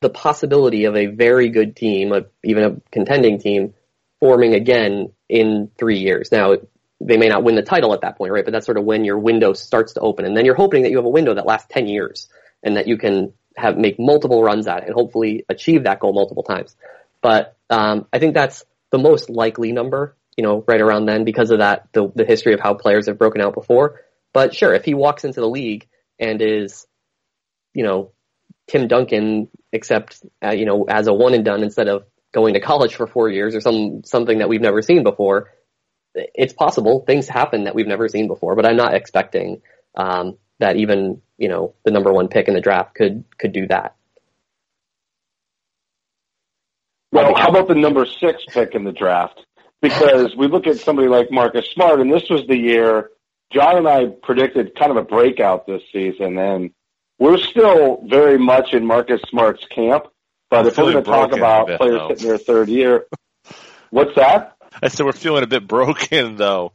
the possibility of a very good team, a, even a contending team, forming again in three years. Now, they may not win the title at that point, right? But that's sort of when your window starts to open. And then you're hoping that you have a window that lasts 10 years and that you can have, make multiple runs at it and hopefully achieve that goal multiple times. But, um, I think that's the most likely number you know, right around then because of that, the, the history of how players have broken out before. But sure, if he walks into the league and is, you know, Tim Duncan, except, uh, you know, as a one and done instead of going to college for four years or some, something that we've never seen before, it's possible things happen that we've never seen before, but I'm not expecting, um, that even, you know, the number one pick in the draft could, could do that. Well, how about the number six pick in the draft? Because we look at somebody like Marcus Smart, and this was the year John and I predicted kind of a breakout this season, and we're still very much in Marcus Smart's camp. But if we're going to talk about players though. hitting their third year, what's that? I said we're feeling a bit broken, though.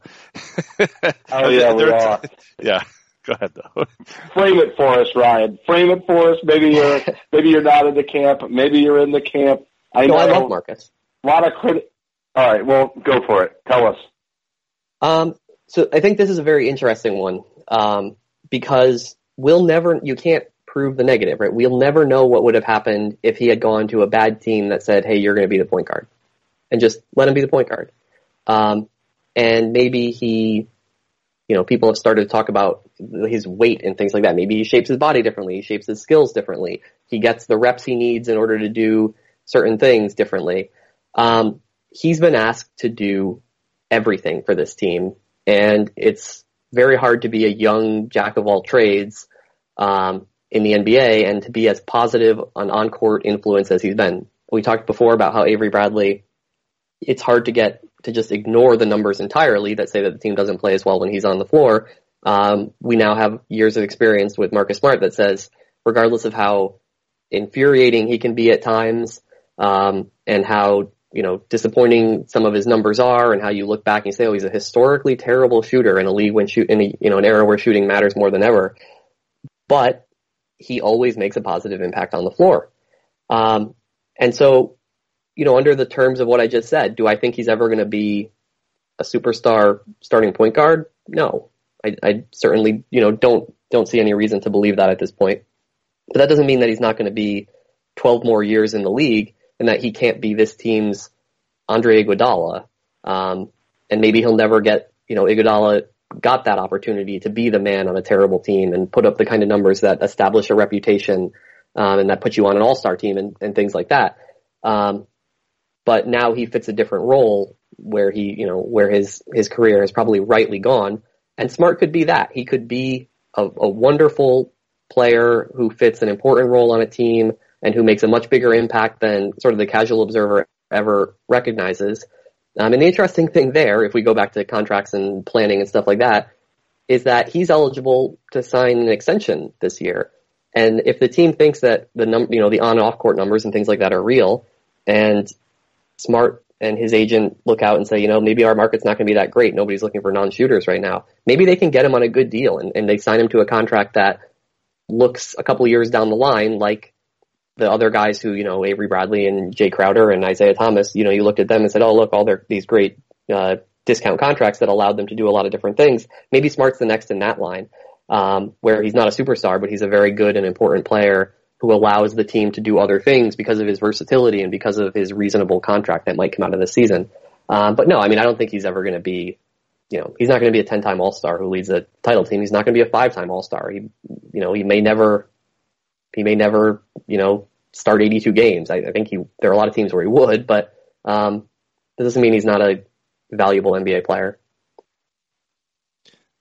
oh yeah, we are. Yeah. Go ahead though. Frame it for us, Ryan. Frame it for us. Maybe you're maybe you're not in the camp. Maybe you're in the camp. I no, know I love Marcus. A lot of credit. All right, well, go for it. Tell us. Um, so I think this is a very interesting one um, because we'll never, you can't prove the negative, right? We'll never know what would have happened if he had gone to a bad team that said, "Hey, you're going to be the point guard," and just let him be the point guard. Um, and maybe he, you know, people have started to talk about his weight and things like that. Maybe he shapes his body differently. He shapes his skills differently. He gets the reps he needs in order to do certain things differently. Um, he's been asked to do everything for this team, and it's very hard to be a young jack of all trades um, in the NBA and to be as positive an on-court influence as he's been. we talked before about how Avery Bradley, it's hard to get to just ignore the numbers entirely that say that the team doesn't play as well when he's on the floor. Um, we now have years of experience with Marcus Smart that says, regardless of how infuriating he can be at times, um, and how you know disappointing some of his numbers are, and how you look back and you say, oh, he's a historically terrible shooter in a league when shoot in a, you know an era where shooting matters more than ever. But he always makes a positive impact on the floor. Um, and so, you know, under the terms of what I just said, do I think he's ever going to be a superstar starting point guard? No, I, I certainly, you know, don't don't see any reason to believe that at this point. But that doesn't mean that he's not going to be 12 more years in the league and that he can't be this team's Andre Iguodala. Um, and maybe he'll never get, you know, Iguodala got that opportunity to be the man on a terrible team and put up the kind of numbers that establish a reputation um, and that put you on an all-star team and, and things like that. Um, but now he fits a different role where he, you know, where his his career has probably rightly gone. And Smart could be that. He could be a, a wonderful player who fits an important role on a team and who makes a much bigger impact than sort of the casual observer ever recognizes. Um, and the interesting thing there, if we go back to contracts and planning and stuff like that, is that he's eligible to sign an extension this year. And if the team thinks that the num- you know, the on and off court numbers and things like that are real, and Smart and his agent look out and say, you know, maybe our market's not going to be that great. Nobody's looking for non-shooters right now. Maybe they can get him on a good deal and, and they sign him to a contract that looks a couple years down the line like the other guys who, you know, Avery Bradley and Jae Crowder and Isaiah Thomas, you know, you looked at them and said, oh, look, all their, these great, uh, discount contracts that allowed them to do a lot of different things. Maybe Smart's the next in that line, um, where he's not a superstar, but he's a very good and important player who allows the team to do other things because of his versatility and because of his reasonable contract that might come out of the season. Um, but no, I mean, I don't think he's ever going to be, you know, he's not going to be a 10 time All Star who leads a title team. He's not going to be a five time All Star. He, you know, he may never, he may never, you know, start 82 games. I, I think he, there are a lot of teams where he would, but, um, that doesn't mean he's not a valuable NBA player.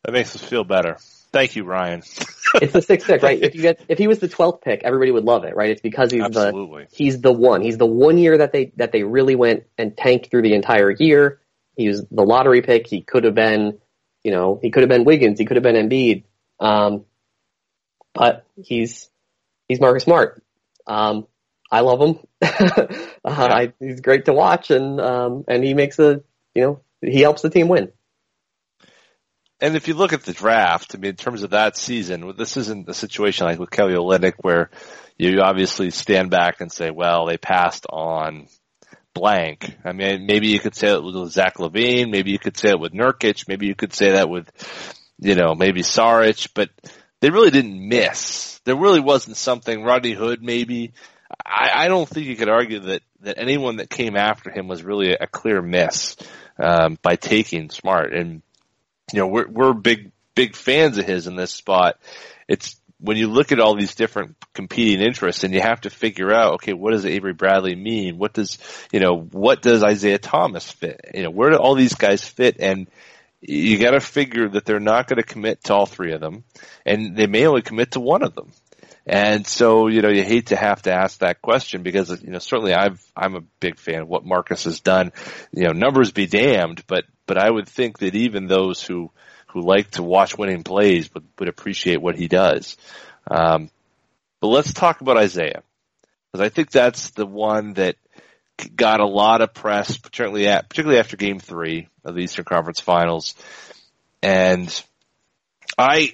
That makes us feel better. Thank you, Ryan. it's the sixth pick, right? If you get, if he was the 12th pick, everybody would love it, right? It's because he's Absolutely. the, he's the one. He's the one year that they, that they really went and tanked through the entire year. He was the lottery pick. He could have been, you know, he could have been Wiggins. He could have been Embiid. Um, but he's, he's Marcus Smart. Um, I love him. uh, I, he's great to watch and, um, and he makes a, you know, he helps the team win. And if you look at the draft, I mean, in terms of that season, this isn't a situation like with Kelly Olynyk where you obviously stand back and say, well, they passed on blank. I mean, maybe you could say it with Zach LaVine, maybe you could say it with Nurkic, maybe you could say that with, you know, maybe Saric, but they really didn't miss. There really wasn't something, Rodney Hood maybe. I, I don't think you could argue that, that anyone that came after him was really a, clear miss, um, by taking Smart. And, you know, we're, we're big, big fans of his in this spot. It's, when you look at all these different competing interests and you have to figure out, okay, what does Avery Bradley mean? What does, you know, what does Isaiah Thomas fit? You know, where do all these guys fit? And you got to figure that they're not going to commit to all three of them and they may only commit to one of them. And so, you know, you hate to have to ask that question because, you know, certainly I've, I'm a big fan of what Marcus has done. You know, numbers be damned, but, but I would think that even those who, who like to watch winning plays would, would appreciate what he does. Um, but let's talk about Isaiah because I think that's the one that got a lot of press, particularly at, particularly after game three of the Eastern Conference finals. And I,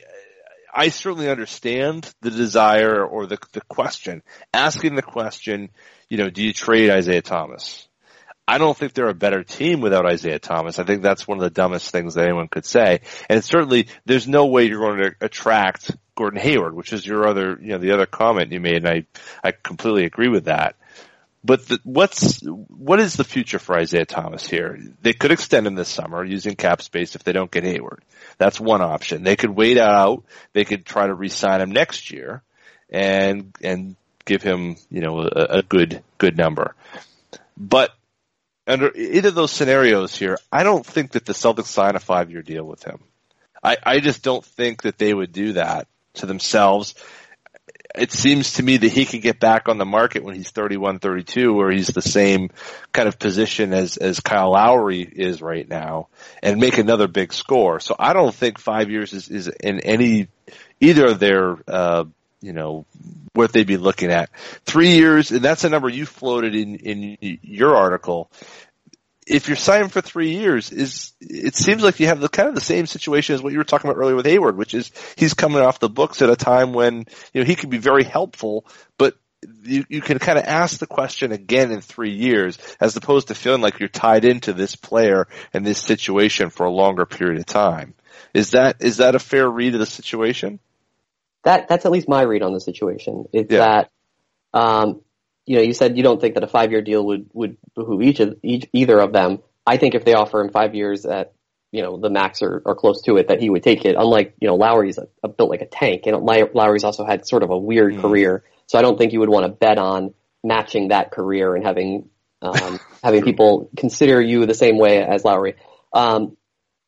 I certainly understand the desire or the, the question, asking the question, you know, do you trade Isaiah Thomas? I don't think they're a better team without Isaiah Thomas. I think that's one of the dumbest things that anyone could say. And certainly, there's no way you're going to attract Gordon Hayward, which is your other, you know, the other comment you made, and I, I completely agree with that. But the, what's what is the future for Isaiah Thomas here? They could extend him this summer using cap space if they don't get Hayward. That's one option. They could wait out. They could try to re-sign him next year, and and give him you know a, a good good number. But under either of those scenarios here, I don't think that the Celtics sign a five year deal with him. I, I just don't think that they would do that to themselves. It seems to me that he can get back on the market when he's 31, 32, where he's the same kind of position as, as Kyle Lowry is right now and make another big score. So I don't think five years is, is in any, either of their, uh, you know, what they'd be looking at. Three years, and that's a number you floated in, in your article if you're signing for three years, is it seems like you have the kind of the same situation as what you were talking about earlier with Hayward, which is he's coming off the books at a time when you know he can be very helpful, but you, you can kind of ask the question again in three years, as opposed to feeling like you're tied into this player and this situation for a longer period of time. Is that is that a fair read of the situation? That that's at least my read on the situation. It's Yeah. that um, you know, you said you don't think that a five year deal would would behoove each of each, either of them. I think if they offer him five years at you know the max or, or close to it, that he would take it. Unlike you know Lowry's a, a built like a tank, and Lowry's also had sort of a weird Mm. career. So I don't think you would want to bet on matching that career and having um, having people consider you the same way as Lowry. Um,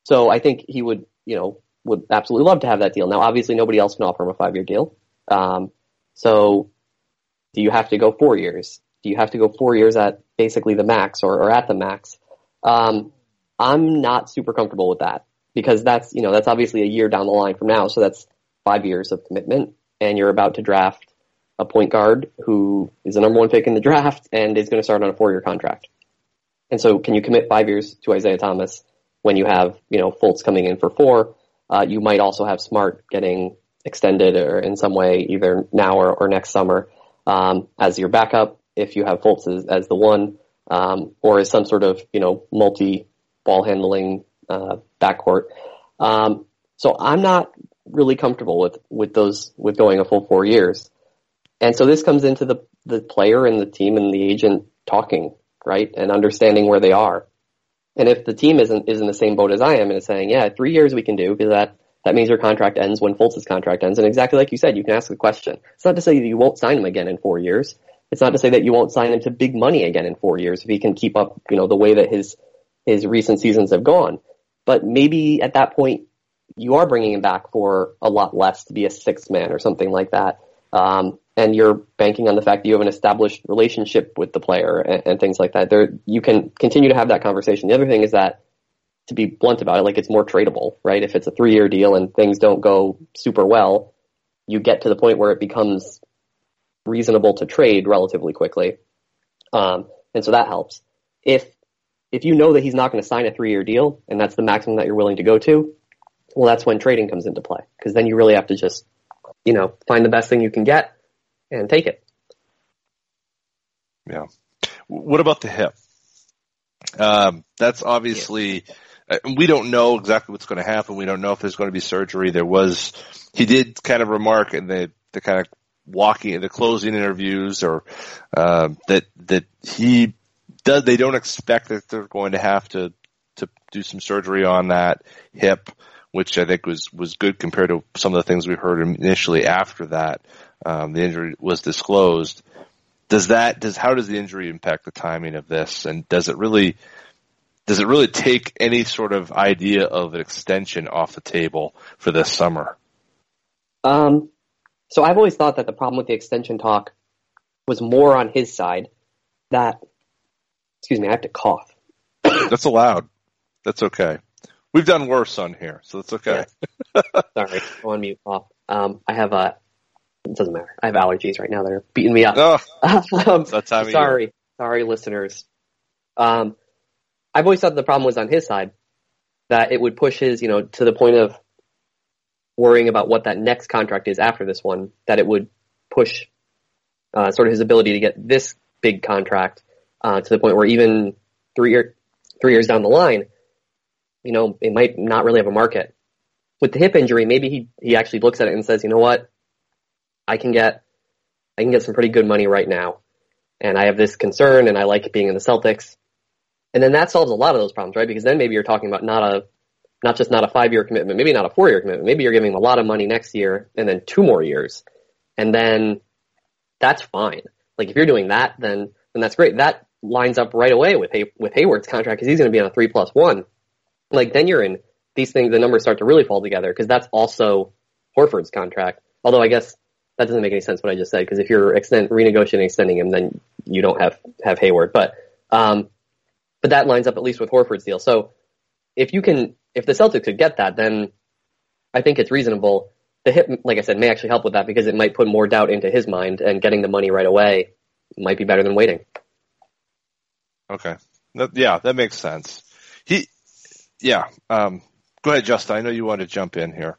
so I think he would you know would absolutely love to have that deal. Now, obviously, nobody else can offer him a five year deal. Um, so do you have to go four years? Do you have to go four years at basically the max or, or at the max? Um, I'm not super comfortable with that because that's, you know, that's obviously a year down the line from now. So that's five years of commitment and you're about to draft a point guard who is the number one pick in the draft and is going to start on a four year contract. And so can you commit five years to Isaiah Thomas when you have, you know, Fultz coming in for four? Uh, you might also have Smart getting extended or in some way either now or, or next summer um, as your backup if you have Fultz as, as the one um, or as some sort of you know multi ball handling uh, backcourt. Um, so I'm not really comfortable with with those with going a full four years. And so this comes into the the player and the team and the agent talking right and understanding where they are. And if the team isn't is in the same boat as I am and is saying, yeah, three years we can do because that that means your contract ends when Fultz's contract ends. And exactly like you said, you can ask the question. It's not to say that you won't sign him again in four years. It's not to say that you won't sign him to big money again in four years if he can keep up, you know, the way that his his recent seasons have gone. But maybe at that point you are bringing him back for a lot less to be a sixth man or something like that. Um, and you're banking on the fact that you have an established relationship with the player and, and things like that. There, you can continue to have that conversation. The other thing is that to be blunt about it, like it's more tradable, right? If it's a three year deal and things don't go super well, you get to the point where it becomes reasonable to trade relatively quickly. Um, and so that helps. If, if you know that he's not going to sign a three year deal and that's the maximum that you're willing to go to, well, that's when trading comes into play because then you really have to just, you know, find the best thing you can get and take it. Yeah. What about the hip? Um, that's obviously, uh, we don't know exactly what's going to happen. We don't know if there's going to be surgery. There was, he did kind of remark in the, the kind of walking, the closing interviews or, uh, that, that he does, they don't expect that they're going to have to, to do some surgery on that hip, which I think was, was good compared to some of the things we heard initially after that, um, the injury was disclosed does that does how does the injury impact the timing of this and does it really does it really take any sort of idea of an extension off the table for this summer Um, so I've always thought that the problem with the extension talk was more on his side. That, excuse me, I have to cough. that's allowed that's okay we've done worse on here so that's okay Sorry, I'm on mute. Off. Um, I have a. It doesn't matter. I have allergies right now They're beating me up. oh um, sorry, sorry, listeners. Um, I've always thought the problem was on his side that it would push his, you know, to the point of worrying about what that next contract is after this one. That it would push uh, sort of his ability to get this big contract uh, to the point where even three year three years down the line, you know, it might not really have a market. With the hip injury, maybe he he actually looks at it and says, you know what, I can get I can get some pretty good money right now and I have this concern and I like being in the Celtics. And then that solves a lot of those problems, right? Because then maybe you're talking about not a, not just not a five year commitment, maybe not a four year commitment. Maybe you're giving them a lot of money next year and then two more years. And then that's fine. Like if you're doing that, then, then that's great. That lines up right away with Hay- with Hayward's contract because he's going to be on a three plus one. Like then you're in these things, the numbers start to really fall together because that's also Horford's contract. Although I guess that doesn't make any sense what I just said because if you're extend, renegotiating extending him, then you don't have have Hayward. But um, but that lines up at least with Horford's deal. So if you can, if the Celtics could get that, then I think it's reasonable. The hit, like I said, may actually help with that because it might put more doubt into his mind, and getting the money right away might be better than waiting. Okay. That, yeah, that makes sense. He, yeah. Um, go ahead, Justin. I know you want to jump in here.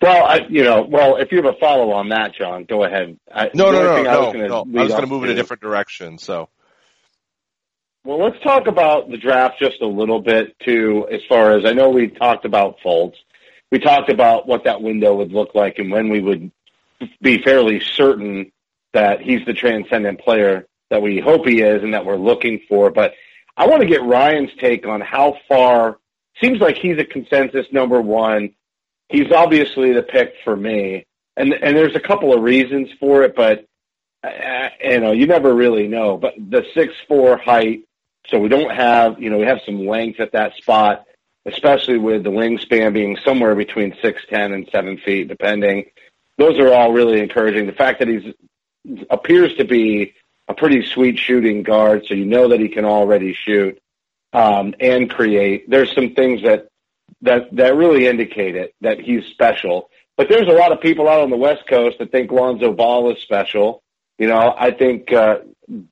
Well, I, you know, well, if you have a follow on that, John, go ahead. I, No, the no, only no, thing I no, was gonna no. lead I was going to move in a different direction. So, Well, let's talk about the draft just a little bit too, as far as I know we talked about Fultz. We talked about what that window would look like and when we would be fairly certain that he's the transcendent player that we hope he is and that we're looking for. But I want to get Ryan's take on how far seems like he's a consensus number one. He's obviously the pick for me. And and there's a couple of reasons for it, but uh, you know, you never really know. But the six four height, so we don't have, you know, we have some length at that spot, especially with the wingspan being somewhere between six ten and seven feet, depending. Those are all really encouraging. The fact that he's appears to be a pretty sweet shooting guard, so you know that he can already shoot um, and create. There's some things that that that really indicate it that he's special. But there's a lot of people out on the West Coast that think Lonzo Ball is special. You know, I think uh,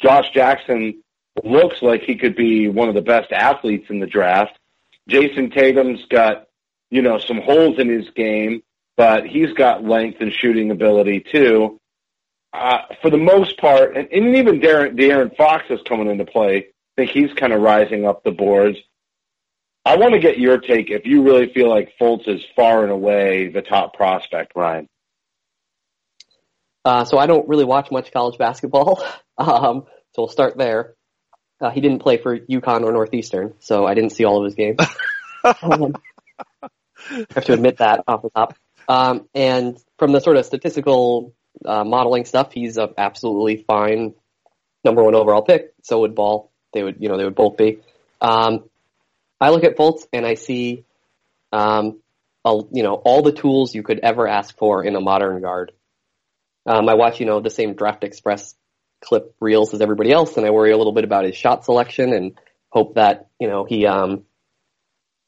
Josh Jackson looks like he could be one of the best athletes in the draft. Jayson Tatum's got, you know, some holes in his game, but he's got length and shooting ability too. Uh, for the most part, and, and even De'Aaron, De'Aaron Fox is coming into play. I think he's kind of rising up the boards. I want to get your take if you really feel like Fultz is far and away the top prospect, Ryan. Uh, so I don't really watch much college basketball. Um, so we'll start there. Uh, he didn't play for UConn or Northeastern, so I didn't see all of his games. um, I have to admit that off the top. Um, and from the sort of statistical uh, modeling stuff, he's a absolutely fine number one overall pick. So would Ball. They would, you know, they would both be. Um, I look at Fultz and I see, um, a, you know, all the tools you could ever ask for in a modern guard. Um, I watch, you know, the same Draft Express clip reels as everybody else, and I worry a little bit about his shot selection and hope that you know he um,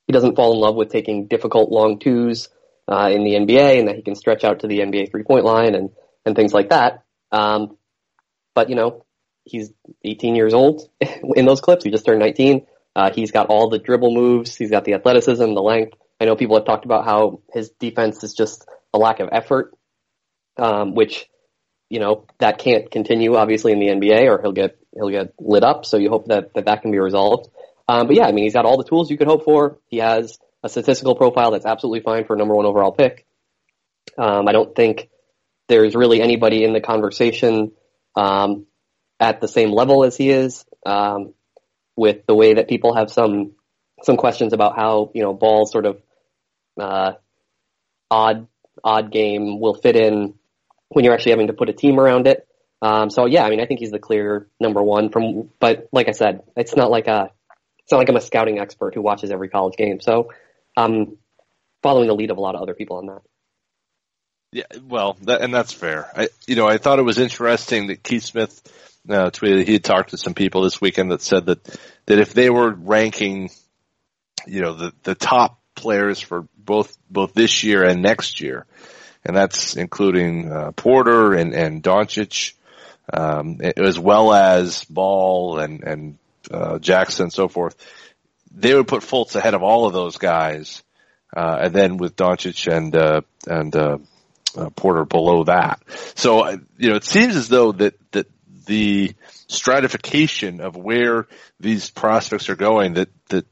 he doesn't fall in love with taking difficult long twos uh, in the NBA, and that he can stretch out to the NBA three point line and and things like that. Um, but you know, he's 18 years old in those clips. He just turned 19. Uh, he's got all the dribble moves. He's got the athleticism, the length. I know people have talked about how his defense is just a lack of effort, um, which you know that can't continue obviously in the NBA, or he'll get he'll get lit up. So you hope that that, that can be resolved. Um, but yeah, I mean, he's got all the tools you could hope for. He has a statistical profile that's absolutely fine for a number one overall pick. Um, I don't think there's really anybody in the conversation um, at the same level as he is. Um, with the way that people have some some questions about how you know Ball's sort of uh, odd odd game will fit in when you're actually having to put a team around it. Um, so yeah, I mean, I think he's the clear number one. From but like I said, it's not like a it's not like I'm a scouting expert who watches every college game. So I'm following the lead of a lot of other people on that. yeah, well, that, and that's fair. I, you know, I thought it was interesting that Keith Smith uh, tweeted he had talked to some people this weekend that said that that if they were ranking, you know, the the top players for both both this year and next year, and that's including uh, Porter and and Doncic, um, as well as Ball and and uh, Jackson and so forth. They would put Fultz ahead of all of those guys, uh, and then with Doncic and uh, and uh, uh, Porter below that. So uh, you know, it seems as though that that the stratification of where these prospects are going that that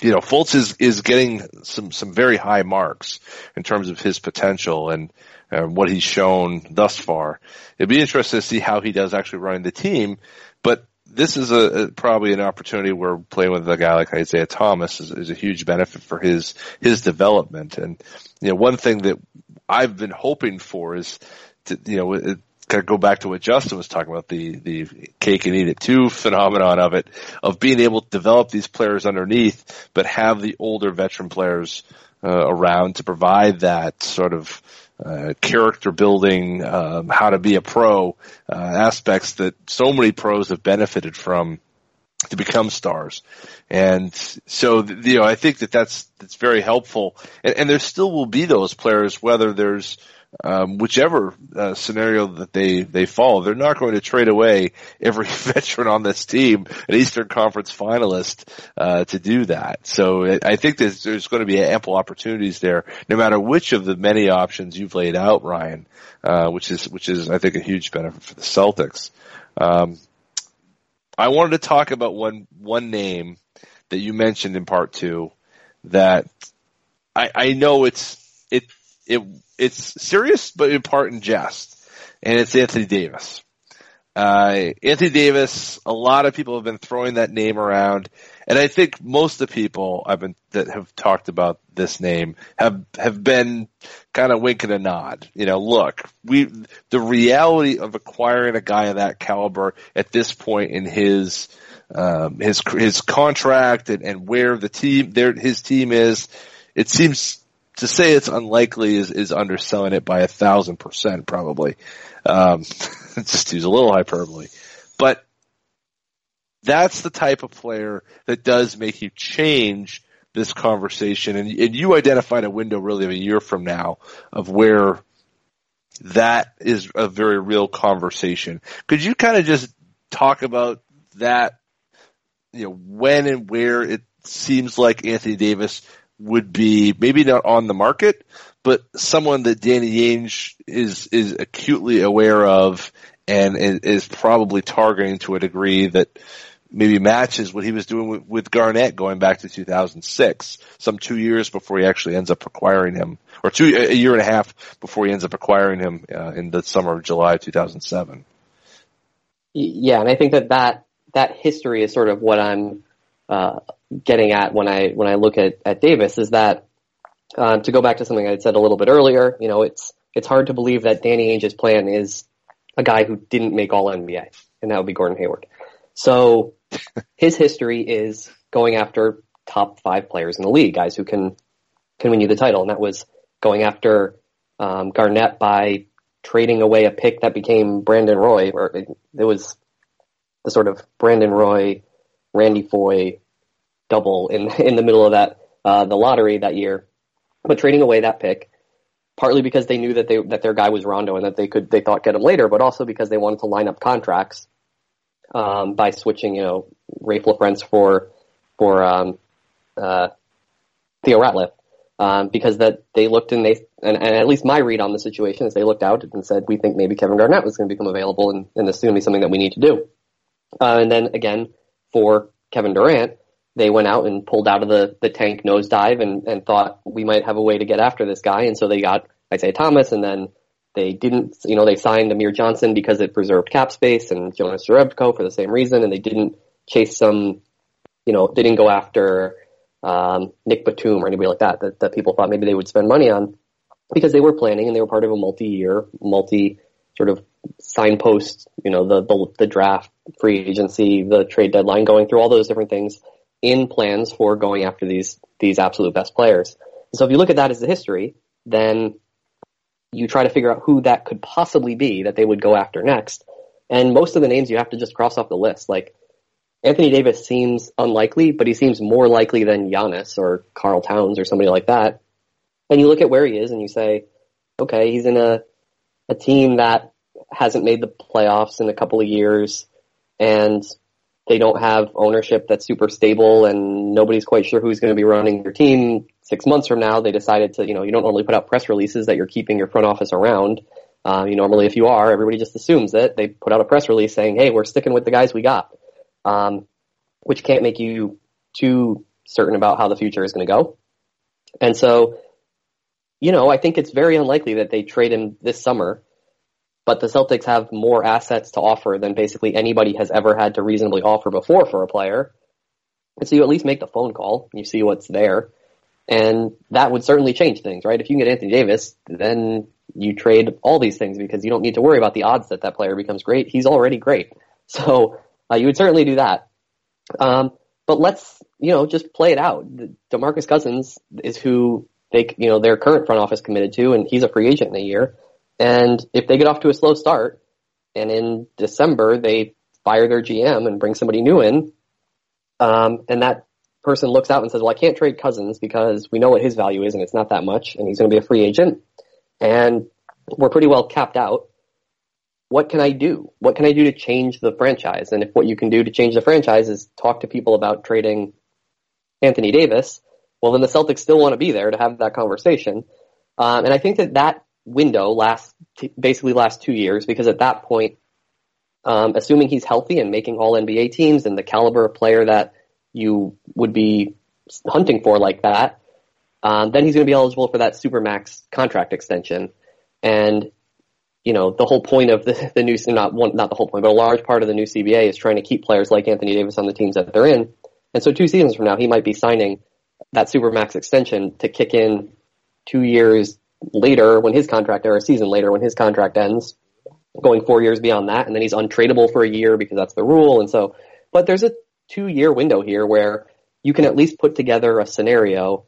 you know Fultz is is getting some some very high marks in terms of his potential and uh, what he's shown thus far. It'd be interesting to see how he does actually running the team, but this is a, a probably an opportunity where playing with a guy like Isaiah Thomas is, is a huge benefit for his his development. And you know, one thing that I've been hoping for is to you know of go back to what Justin was talking about the the cake and eat it too phenomenon of it of being able to develop these players underneath, but have the older veteran players uh, around to provide that sort of uh, character building, um, how to be a pro uh, aspects that so many pros have benefited from to become stars. And so, you know, I think that that's, that's very helpful. And, and there still will be those players, whether there's, um, whichever uh, scenario that they they follow, they're not going to trade away every veteran on this team, an Eastern Conference finalist, uh, to do that. So I think there's, there's going to be ample opportunities there, no matter which of the many options you've laid out, Ryan, uh, which is which is I think a huge benefit for the Celtics. Um, I wanted to talk about one one name that you mentioned in part two that I, I know it's it it it's serious, but in part in jest, and it's Anthony Davis. Uh, Anthony Davis, a lot of people have been throwing that name around, and I think most of the people I've been that have talked about this name have have been kind of winking a nod. You know, look, we the reality of acquiring a guy of that caliber at this point in his um, his his contract and, and where the team their his team is, it seems to say it's unlikely is, is underselling it by a thousand percent probably. Um, just use a little hyperbole, but that's the type of player that does make you change this conversation. And, and you identified a window really of a year from now of where that is a very real conversation. Could you kind of just talk about that, you know, when and where it seems like Anthony Davis would be maybe not on the market, but someone that Danny Ainge is is acutely aware of and is probably targeting to a degree that maybe matches what he was doing with, with Garnett going back to 2006, some two years before he actually ends up acquiring him, or two a year and a half before he ends up acquiring him uh, in the summer of July 2007. Yeah, and I think that that that history is sort of what I'm uh, getting at when I when I look at, at Davis is that uh, to go back to something I said a little bit earlier, you know, it's it's hard to believe that Danny Ainge's plan is a guy who didn't make All NBA, and that would be Gordon Hayward. So his history is going after top five players in the league, guys who can can win you the title, and that was going after um, Garnett by trading away a pick that became Brandon Roy, or it, it was the sort of Brandon Roy, Randy Foye double in in the middle of that uh, the lottery that year, but trading away that pick partly because they knew that they that their guy was Rondo and that they could they thought get him later, but also because they wanted to line up contracts um, by switching you know Raef LaFrentz for for um, uh, Theo Ratliff. Um, because that they looked and they and, and, at least my read on the situation is they looked out and said we think maybe Kevin Garnett was going to become available and, and this is going to be something that we need to do. Uh, and then again for Kevin Durant, they went out and pulled out of the, the tank nosedive and, and thought we might have a way to get after this guy. And so they got Isaiah Thomas and then they didn't, you know, they signed Amir Johnson because it preserved cap space and Jonas Jerebko for the same reason. And they didn't chase some, you know, they didn't go after, um, Nick Batum or anybody like that, that, that people thought maybe they would spend money on because they were planning and they were part of a multi-year, multi sort of signpost, you know, the, the, the draft, free agency, the trade deadline, going through all those different things in plans for going after these these absolute best players. So if you look at that as the history, then you try to figure out who that could possibly be that they would go after next. And most of the names you have to just cross off the list. Like Anthony Davis seems unlikely, but he seems more likely than Giannis or Karl Towns or somebody like that. And you look at where he is and you say, okay, he's in a a team that hasn't made the playoffs in a couple of years and they don't have ownership that's super stable and nobody's quite sure who's going to be running their team six months from now. They decided to, you know, you don't normally put out press releases that you're keeping your front office around. Uh, you normally, if you are, everybody just assumes it. They put out a press release saying, "Hey, we're sticking with the guys we got," um, which can't make you too certain about how the future is going to go. And so, you know, I think it's very unlikely that they trade him this summer but the Celtics have more assets to offer than basically anybody has ever had to reasonably offer before for a player. And so you at least make the phone call, you see what's there, and that would certainly change things, right? If you can get Anthony Davis, then you trade all these things because you don't need to worry about the odds that that player becomes great. He's already great. So uh, you would certainly do that. Um, but let's, you know, just play it out. DeMarcus Cousins is who they, you know, their current front office committed to, and he's a free agent in a year. And if they get off to a slow start, and in December they fire their GM and bring somebody new in, um, and that person looks out and says, "Well, I can't trade Cousins because we know what his value is, and it's not that much, and he's going to be a free agent, and we're pretty well capped out." What can I do? What can I do to change the franchise? And if what you can do to change the franchise is talk to people about trading Anthony Davis, well, then the Celtics still want to be there to have that conversation. Um, and I think that that window lasts basically lasts two years because at that point, um, assuming he's healthy and making all NBA teams and the caliber of player that you would be hunting for like that, um, then he's going to be eligible for that supermax contract extension. And you know the whole point of the, the new not one not the whole point, but a large part of the new CBA is trying to keep players like Anthony Davis on the teams that they're in. And so two seasons from now, he might be signing that supermax extension to kick in two years later when his contract, or a season later when his contract ends, going four years beyond that, and then he's untradeable for a year because that's the rule. And so, but there's a two year window here where you can at least put together a scenario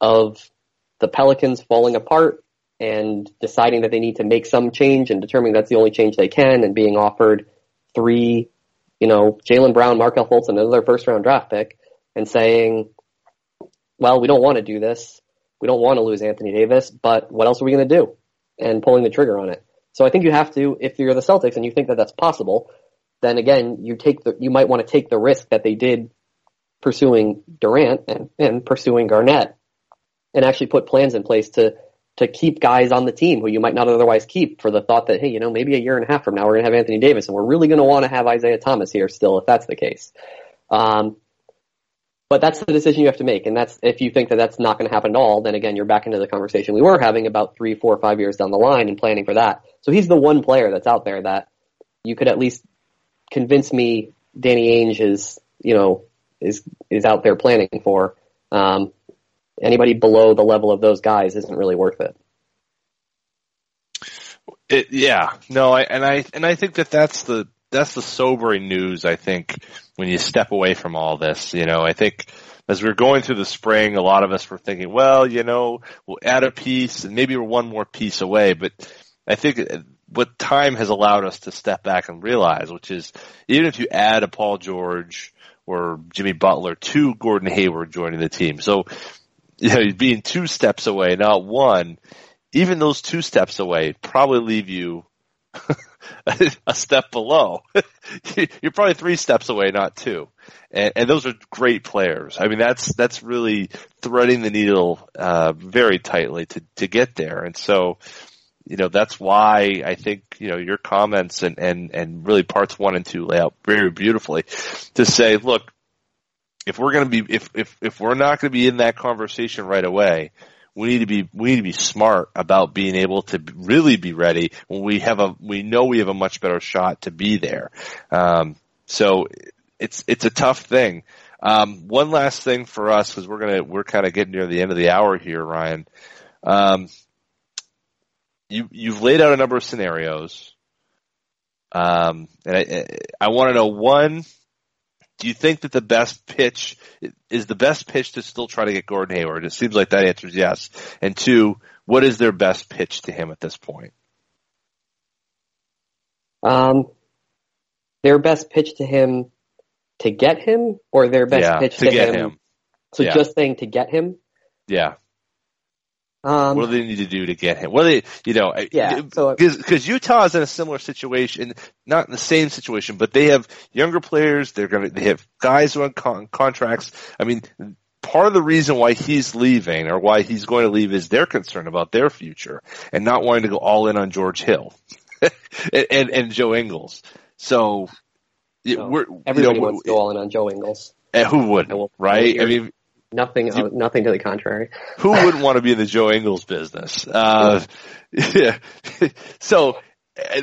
of the Pelicans falling apart and deciding that they need to make some change and determining that's the only change they can and being offered three, you know, Jaylen Brown, Markelle Fultz, and another first round draft pick and saying, well, we don't want to do this. We don't want to lose Anthony Davis, but what else are we going to do? And pulling the trigger on it. So I think you have to, if you're the Celtics and you think that that's possible, then again, you take the, you might want to take the risk that they did pursuing Durant and, and pursuing Garnett and actually put plans in place to, to keep guys on the team who you might not otherwise keep for the thought that, hey, you know, maybe a year and a half from now we're going to have Anthony Davis and we're really going to want to have Isaiah Thomas here still if that's the case. Um, but that's the decision you have to make. And that's, if you think that that's not going to happen at all, then again, you're back into the conversation we were having about three, four, five years down the line and planning for that. So he's the one player that's out there that you could at least convince me Danny Ainge is, you know, is, is out there planning for. Um, anybody below the level of those guys isn't really worth it. It, yeah, no, I, and I and I think that that's the that's the sobering news. I think when you step away from all this, you know, I think as we are going through the spring, a lot of us were thinking, well, you know, we'll add a piece and maybe we're one more piece away. But I think what time has allowed us to step back and realize, which is even if you add a Paul George or Jimmy Butler to Gordon Hayward joining the team, so you know, being two steps away, not one, even those two steps away probably leave you a step below. You're probably three steps away, not two. And, and, those are great players. I mean, that's that's really threading the needle uh, very tightly to to get there. And so, you know, that's why I think you know your comments and and and really parts one and two lay out very beautifully to say, look, if we're going to be if if if we're not going to be in that conversation right away, we need to be we need to be smart about being able to really be ready when we have a we know we have a much better shot to be there. Um, so it's it's a tough thing. Um, one last thing for us because we're gonna we're kind of getting near the end of the hour here, Ryan. Um, you you've laid out a number of scenarios, um, and I, I want to know one do you think that the best pitch is the best pitch to still try to get Gordon Hayward? It seems like that answer is yes. And two, what is their best pitch to him at this point? Um, their best pitch to him to get him, or their best yeah, pitch to, to get him? him. So Yeah. just saying to get him. Yeah. Um, What do they need to do to get him? What do they, you know, Yeah, so- because Utah is in a similar situation, not in the same situation, but they have younger players. They're gonna, they have guys who are on con- contracts. I mean, part of the reason why he's leaving or why he's going to leave is their concern about their future and not wanting to go all in on George Hill and, and, and Joe Ingles. So, no, we're, you everybody know, wants to go all in on Joe Ingles. and who would, I will- right? I mean, Nothing, uh, nothing to the contrary. who wouldn't want to be in the Joe Ingles business? Uh, yeah. so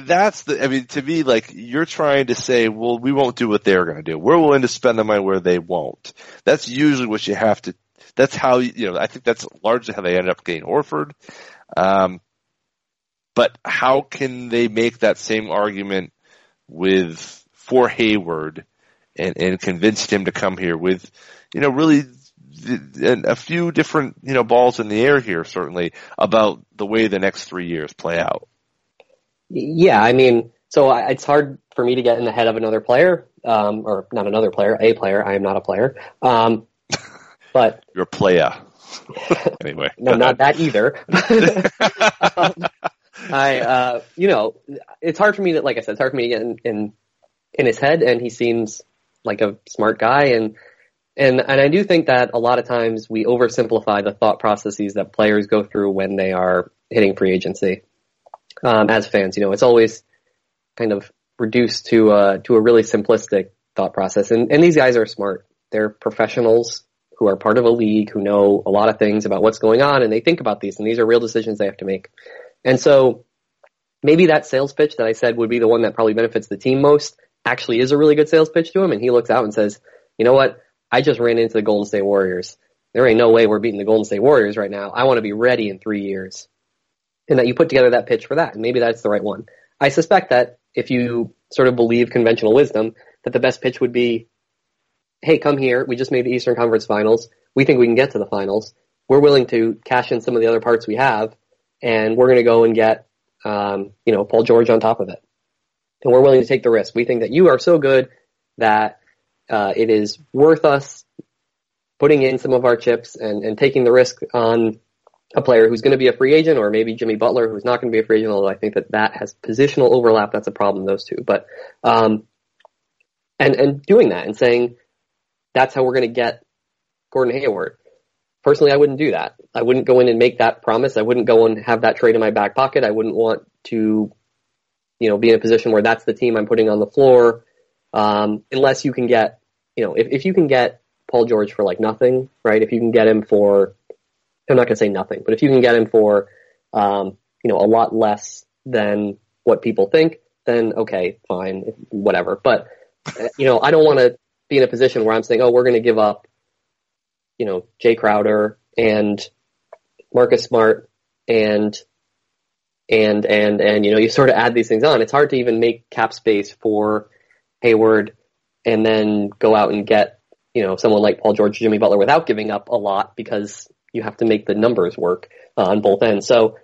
that's the, I mean, to me, like, you're trying to say, well, we won't do what they're going to do. We're willing to spend the money where they won't. That's usually what you have to, that's how, you know, I think that's largely how they ended up getting Horford. Um, but how can they make that same argument with, for Hayward and, and convince him to come here with, you know, really a few different you know balls in the air here certainly about the way the next three years play out. Yeah, I mean, so I, it's hard for me to get in the head of another player, um, or not another player, a player. I am not a player, um, but You're a player. anyway, no, not that either. um, I, uh, you know, it's hard for me to, like I said, it's hard for me to get in, in in his head, and he seems like a smart guy, and and and I do think that a lot of times we oversimplify the thought processes that players go through when they are hitting free agency. Um, as fans, you know, it's always kind of reduced to uh, to a really simplistic thought process, and and these guys are smart. They're professionals who are part of a league who know a lot of things about what's going on, and they think about these, and these are real decisions they have to make. And so maybe that sales pitch that I said would be the one that probably benefits the team most actually is a really good sales pitch to him. And he looks out and says, you know what? I just ran into the Golden State Warriors. There ain't no way we're beating the Golden State Warriors right now. I want to be ready in three years. And that you put together that pitch for that. And maybe that's the right one. I suspect that if you sort of believe conventional wisdom, that the best pitch would be, hey, come here. We just made the Eastern Conference Finals. We think we can get to the finals. We're willing to cash in some of the other parts we have, and we're going to go and get, um, you know, Paul George on top of it. And we're willing to take the risk. We think that you are so good that uh, it is worth us putting in some of our chips and, and taking the risk on a player who's going to be a free agent or maybe Jimmy Butler who's not going to be a free agent, although I think that that has positional overlap. That's a problem, those two. But, um, and, and doing that and saying, that's how we're going to get Gordon Hayward. Personally, I wouldn't do that. I wouldn't go in and make that promise. I wouldn't go and have that trade in my back pocket. I wouldn't want to, you know, be in a position where that's the team I'm putting on the floor. Um, unless you can get, you know, if, if you can get Paul George for like nothing, right? If you can get him for, I'm not going to say nothing, but if you can get him for, um, you know, a lot less than what people think, then okay, fine, whatever. But, uh, you know, I don't want to be in a position where I'm saying, oh, we're going to give up, you know, Jae Crowder and Marcus Smart and and and and you know you sort of add these things on. It's hard to even make cap space for Hayward and then go out and get you know someone like Paul George, Jimmy Butler without giving up a lot because you have to make the numbers work uh, on both ends. So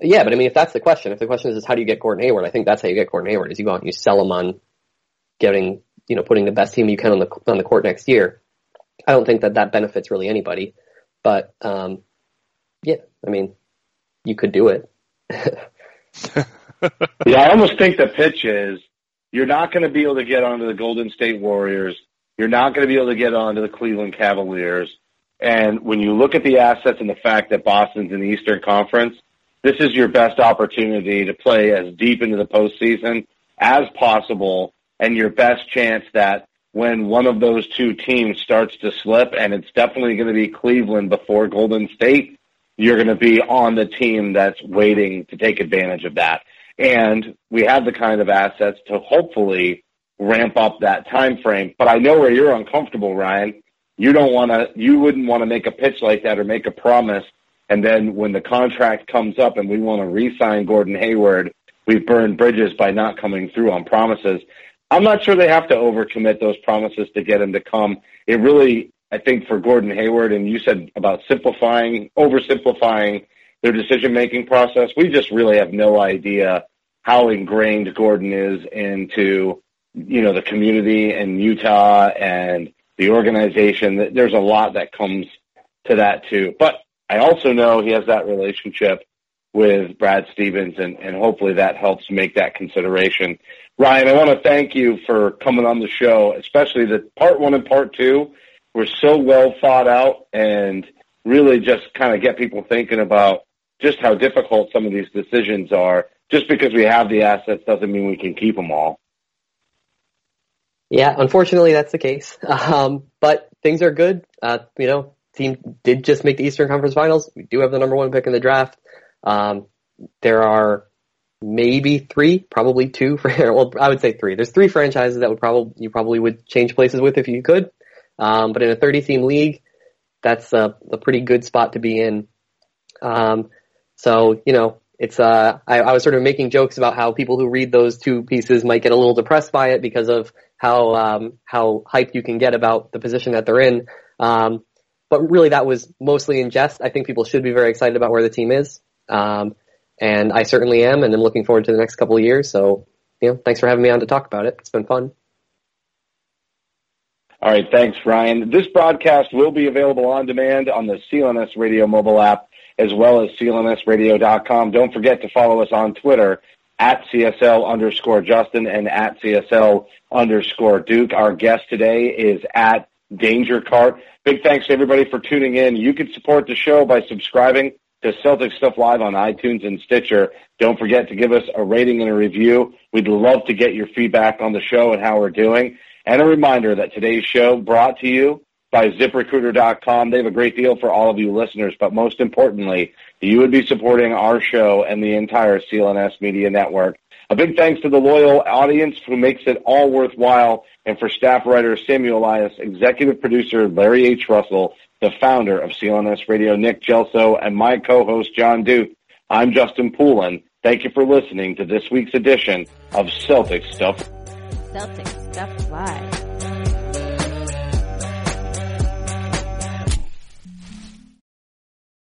yeah, but I mean, if that's the question, if the question is, is how do you get Gordon Hayward, I think that's how you get Gordon Hayward is you go out and you sell him on getting you know putting the best team you can on the on the court next year. I don't think that that benefits really anybody, but um, yeah, I mean, you could do it. Yeah, I almost think the pitch is you're not going to be able to get onto the Golden State Warriors. You're not going to be able to get onto the Cleveland Cavaliers. And when you look at the assets and the fact that Boston's in the Eastern Conference, this is your best opportunity to play as deep into the postseason as possible and your best chance that when one of those two teams starts to slip, and it's definitely going to be Cleveland before Golden State, you're going to be on the team that's waiting to take advantage of that. And we have the kind of assets to hopefully ramp up that time frame. But I know where you're uncomfortable, Ryan. You don't want to, you wouldn't want to make a pitch like that or make a promise. And then when the contract comes up and we want to re-sign Gordon Hayward, we've burned bridges by not coming through on promises. I'm not sure they have to overcommit those promises to get him to come. It really, I think, for Gordon Hayward, and you said about simplifying, oversimplifying their decision making process. We just really have no idea how ingrained Gordon is into, you know, the community in Utah and the organization. There's a lot that comes to that too. But I also know he has that relationship with Brad Stevens and, and hopefully that helps make that consideration. Ryan, I want to thank you for coming on the show, especially the part one and part two were so well thought out and really just kind of get people thinking about just how difficult some of these decisions are. Just because we have the assets doesn't mean we can keep them all. Yeah, unfortunately, that's the case. Um, but things are good. Uh, you know, team did just make the Eastern Conference Finals. We do have the number one pick in the draft. Um, there are maybe three, probably two. For, well, I would say three. There's three franchises that would probably you probably would change places with if you could. Um, but in a 30 team league, that's a, a pretty good spot to be in. Um, so you know, it's uh, I, I was sort of making jokes about how people who read those two pieces might get a little depressed by it because of how um, how hyped you can get about the position that they're in. Um, but really that was mostly in jest. I think people should be very excited about where the team is. Um, and I certainly am, and I'm looking forward to the next couple of years. So, you know, thanks for having me on to talk about it. It's been fun. All right, thanks, Ryan. This broadcast will be available on demand on the CLNS Radio mobile app as well as clnsradio.com. Don't forget to follow us on Twitter at CSL underscore Justin and at CSL underscore Duke. Our guest today is at Danger Cart. Big thanks to everybody for tuning in. You can support the show by subscribing to Celtic Stuff Live on iTunes and Stitcher. Don't forget to give us a rating and a review. We'd love to get your feedback on the show and how we're doing. And a reminder that today's show brought to you by ziprecruiter.com. They have a great deal for all of you listeners, but most importantly, you would be supporting our show and the entire CLNS Media Network. A big thanks to the loyal audience who makes it all worthwhile, and for staff writer Samuel Elias, executive producer Larry H. Russell, the founder of CLNS Radio, Nick Gelso, and my co-host John Duke. I'm Justin Poulin. Thank you for listening to this week's edition of Celtic Stuff. Celtic Stuff Live.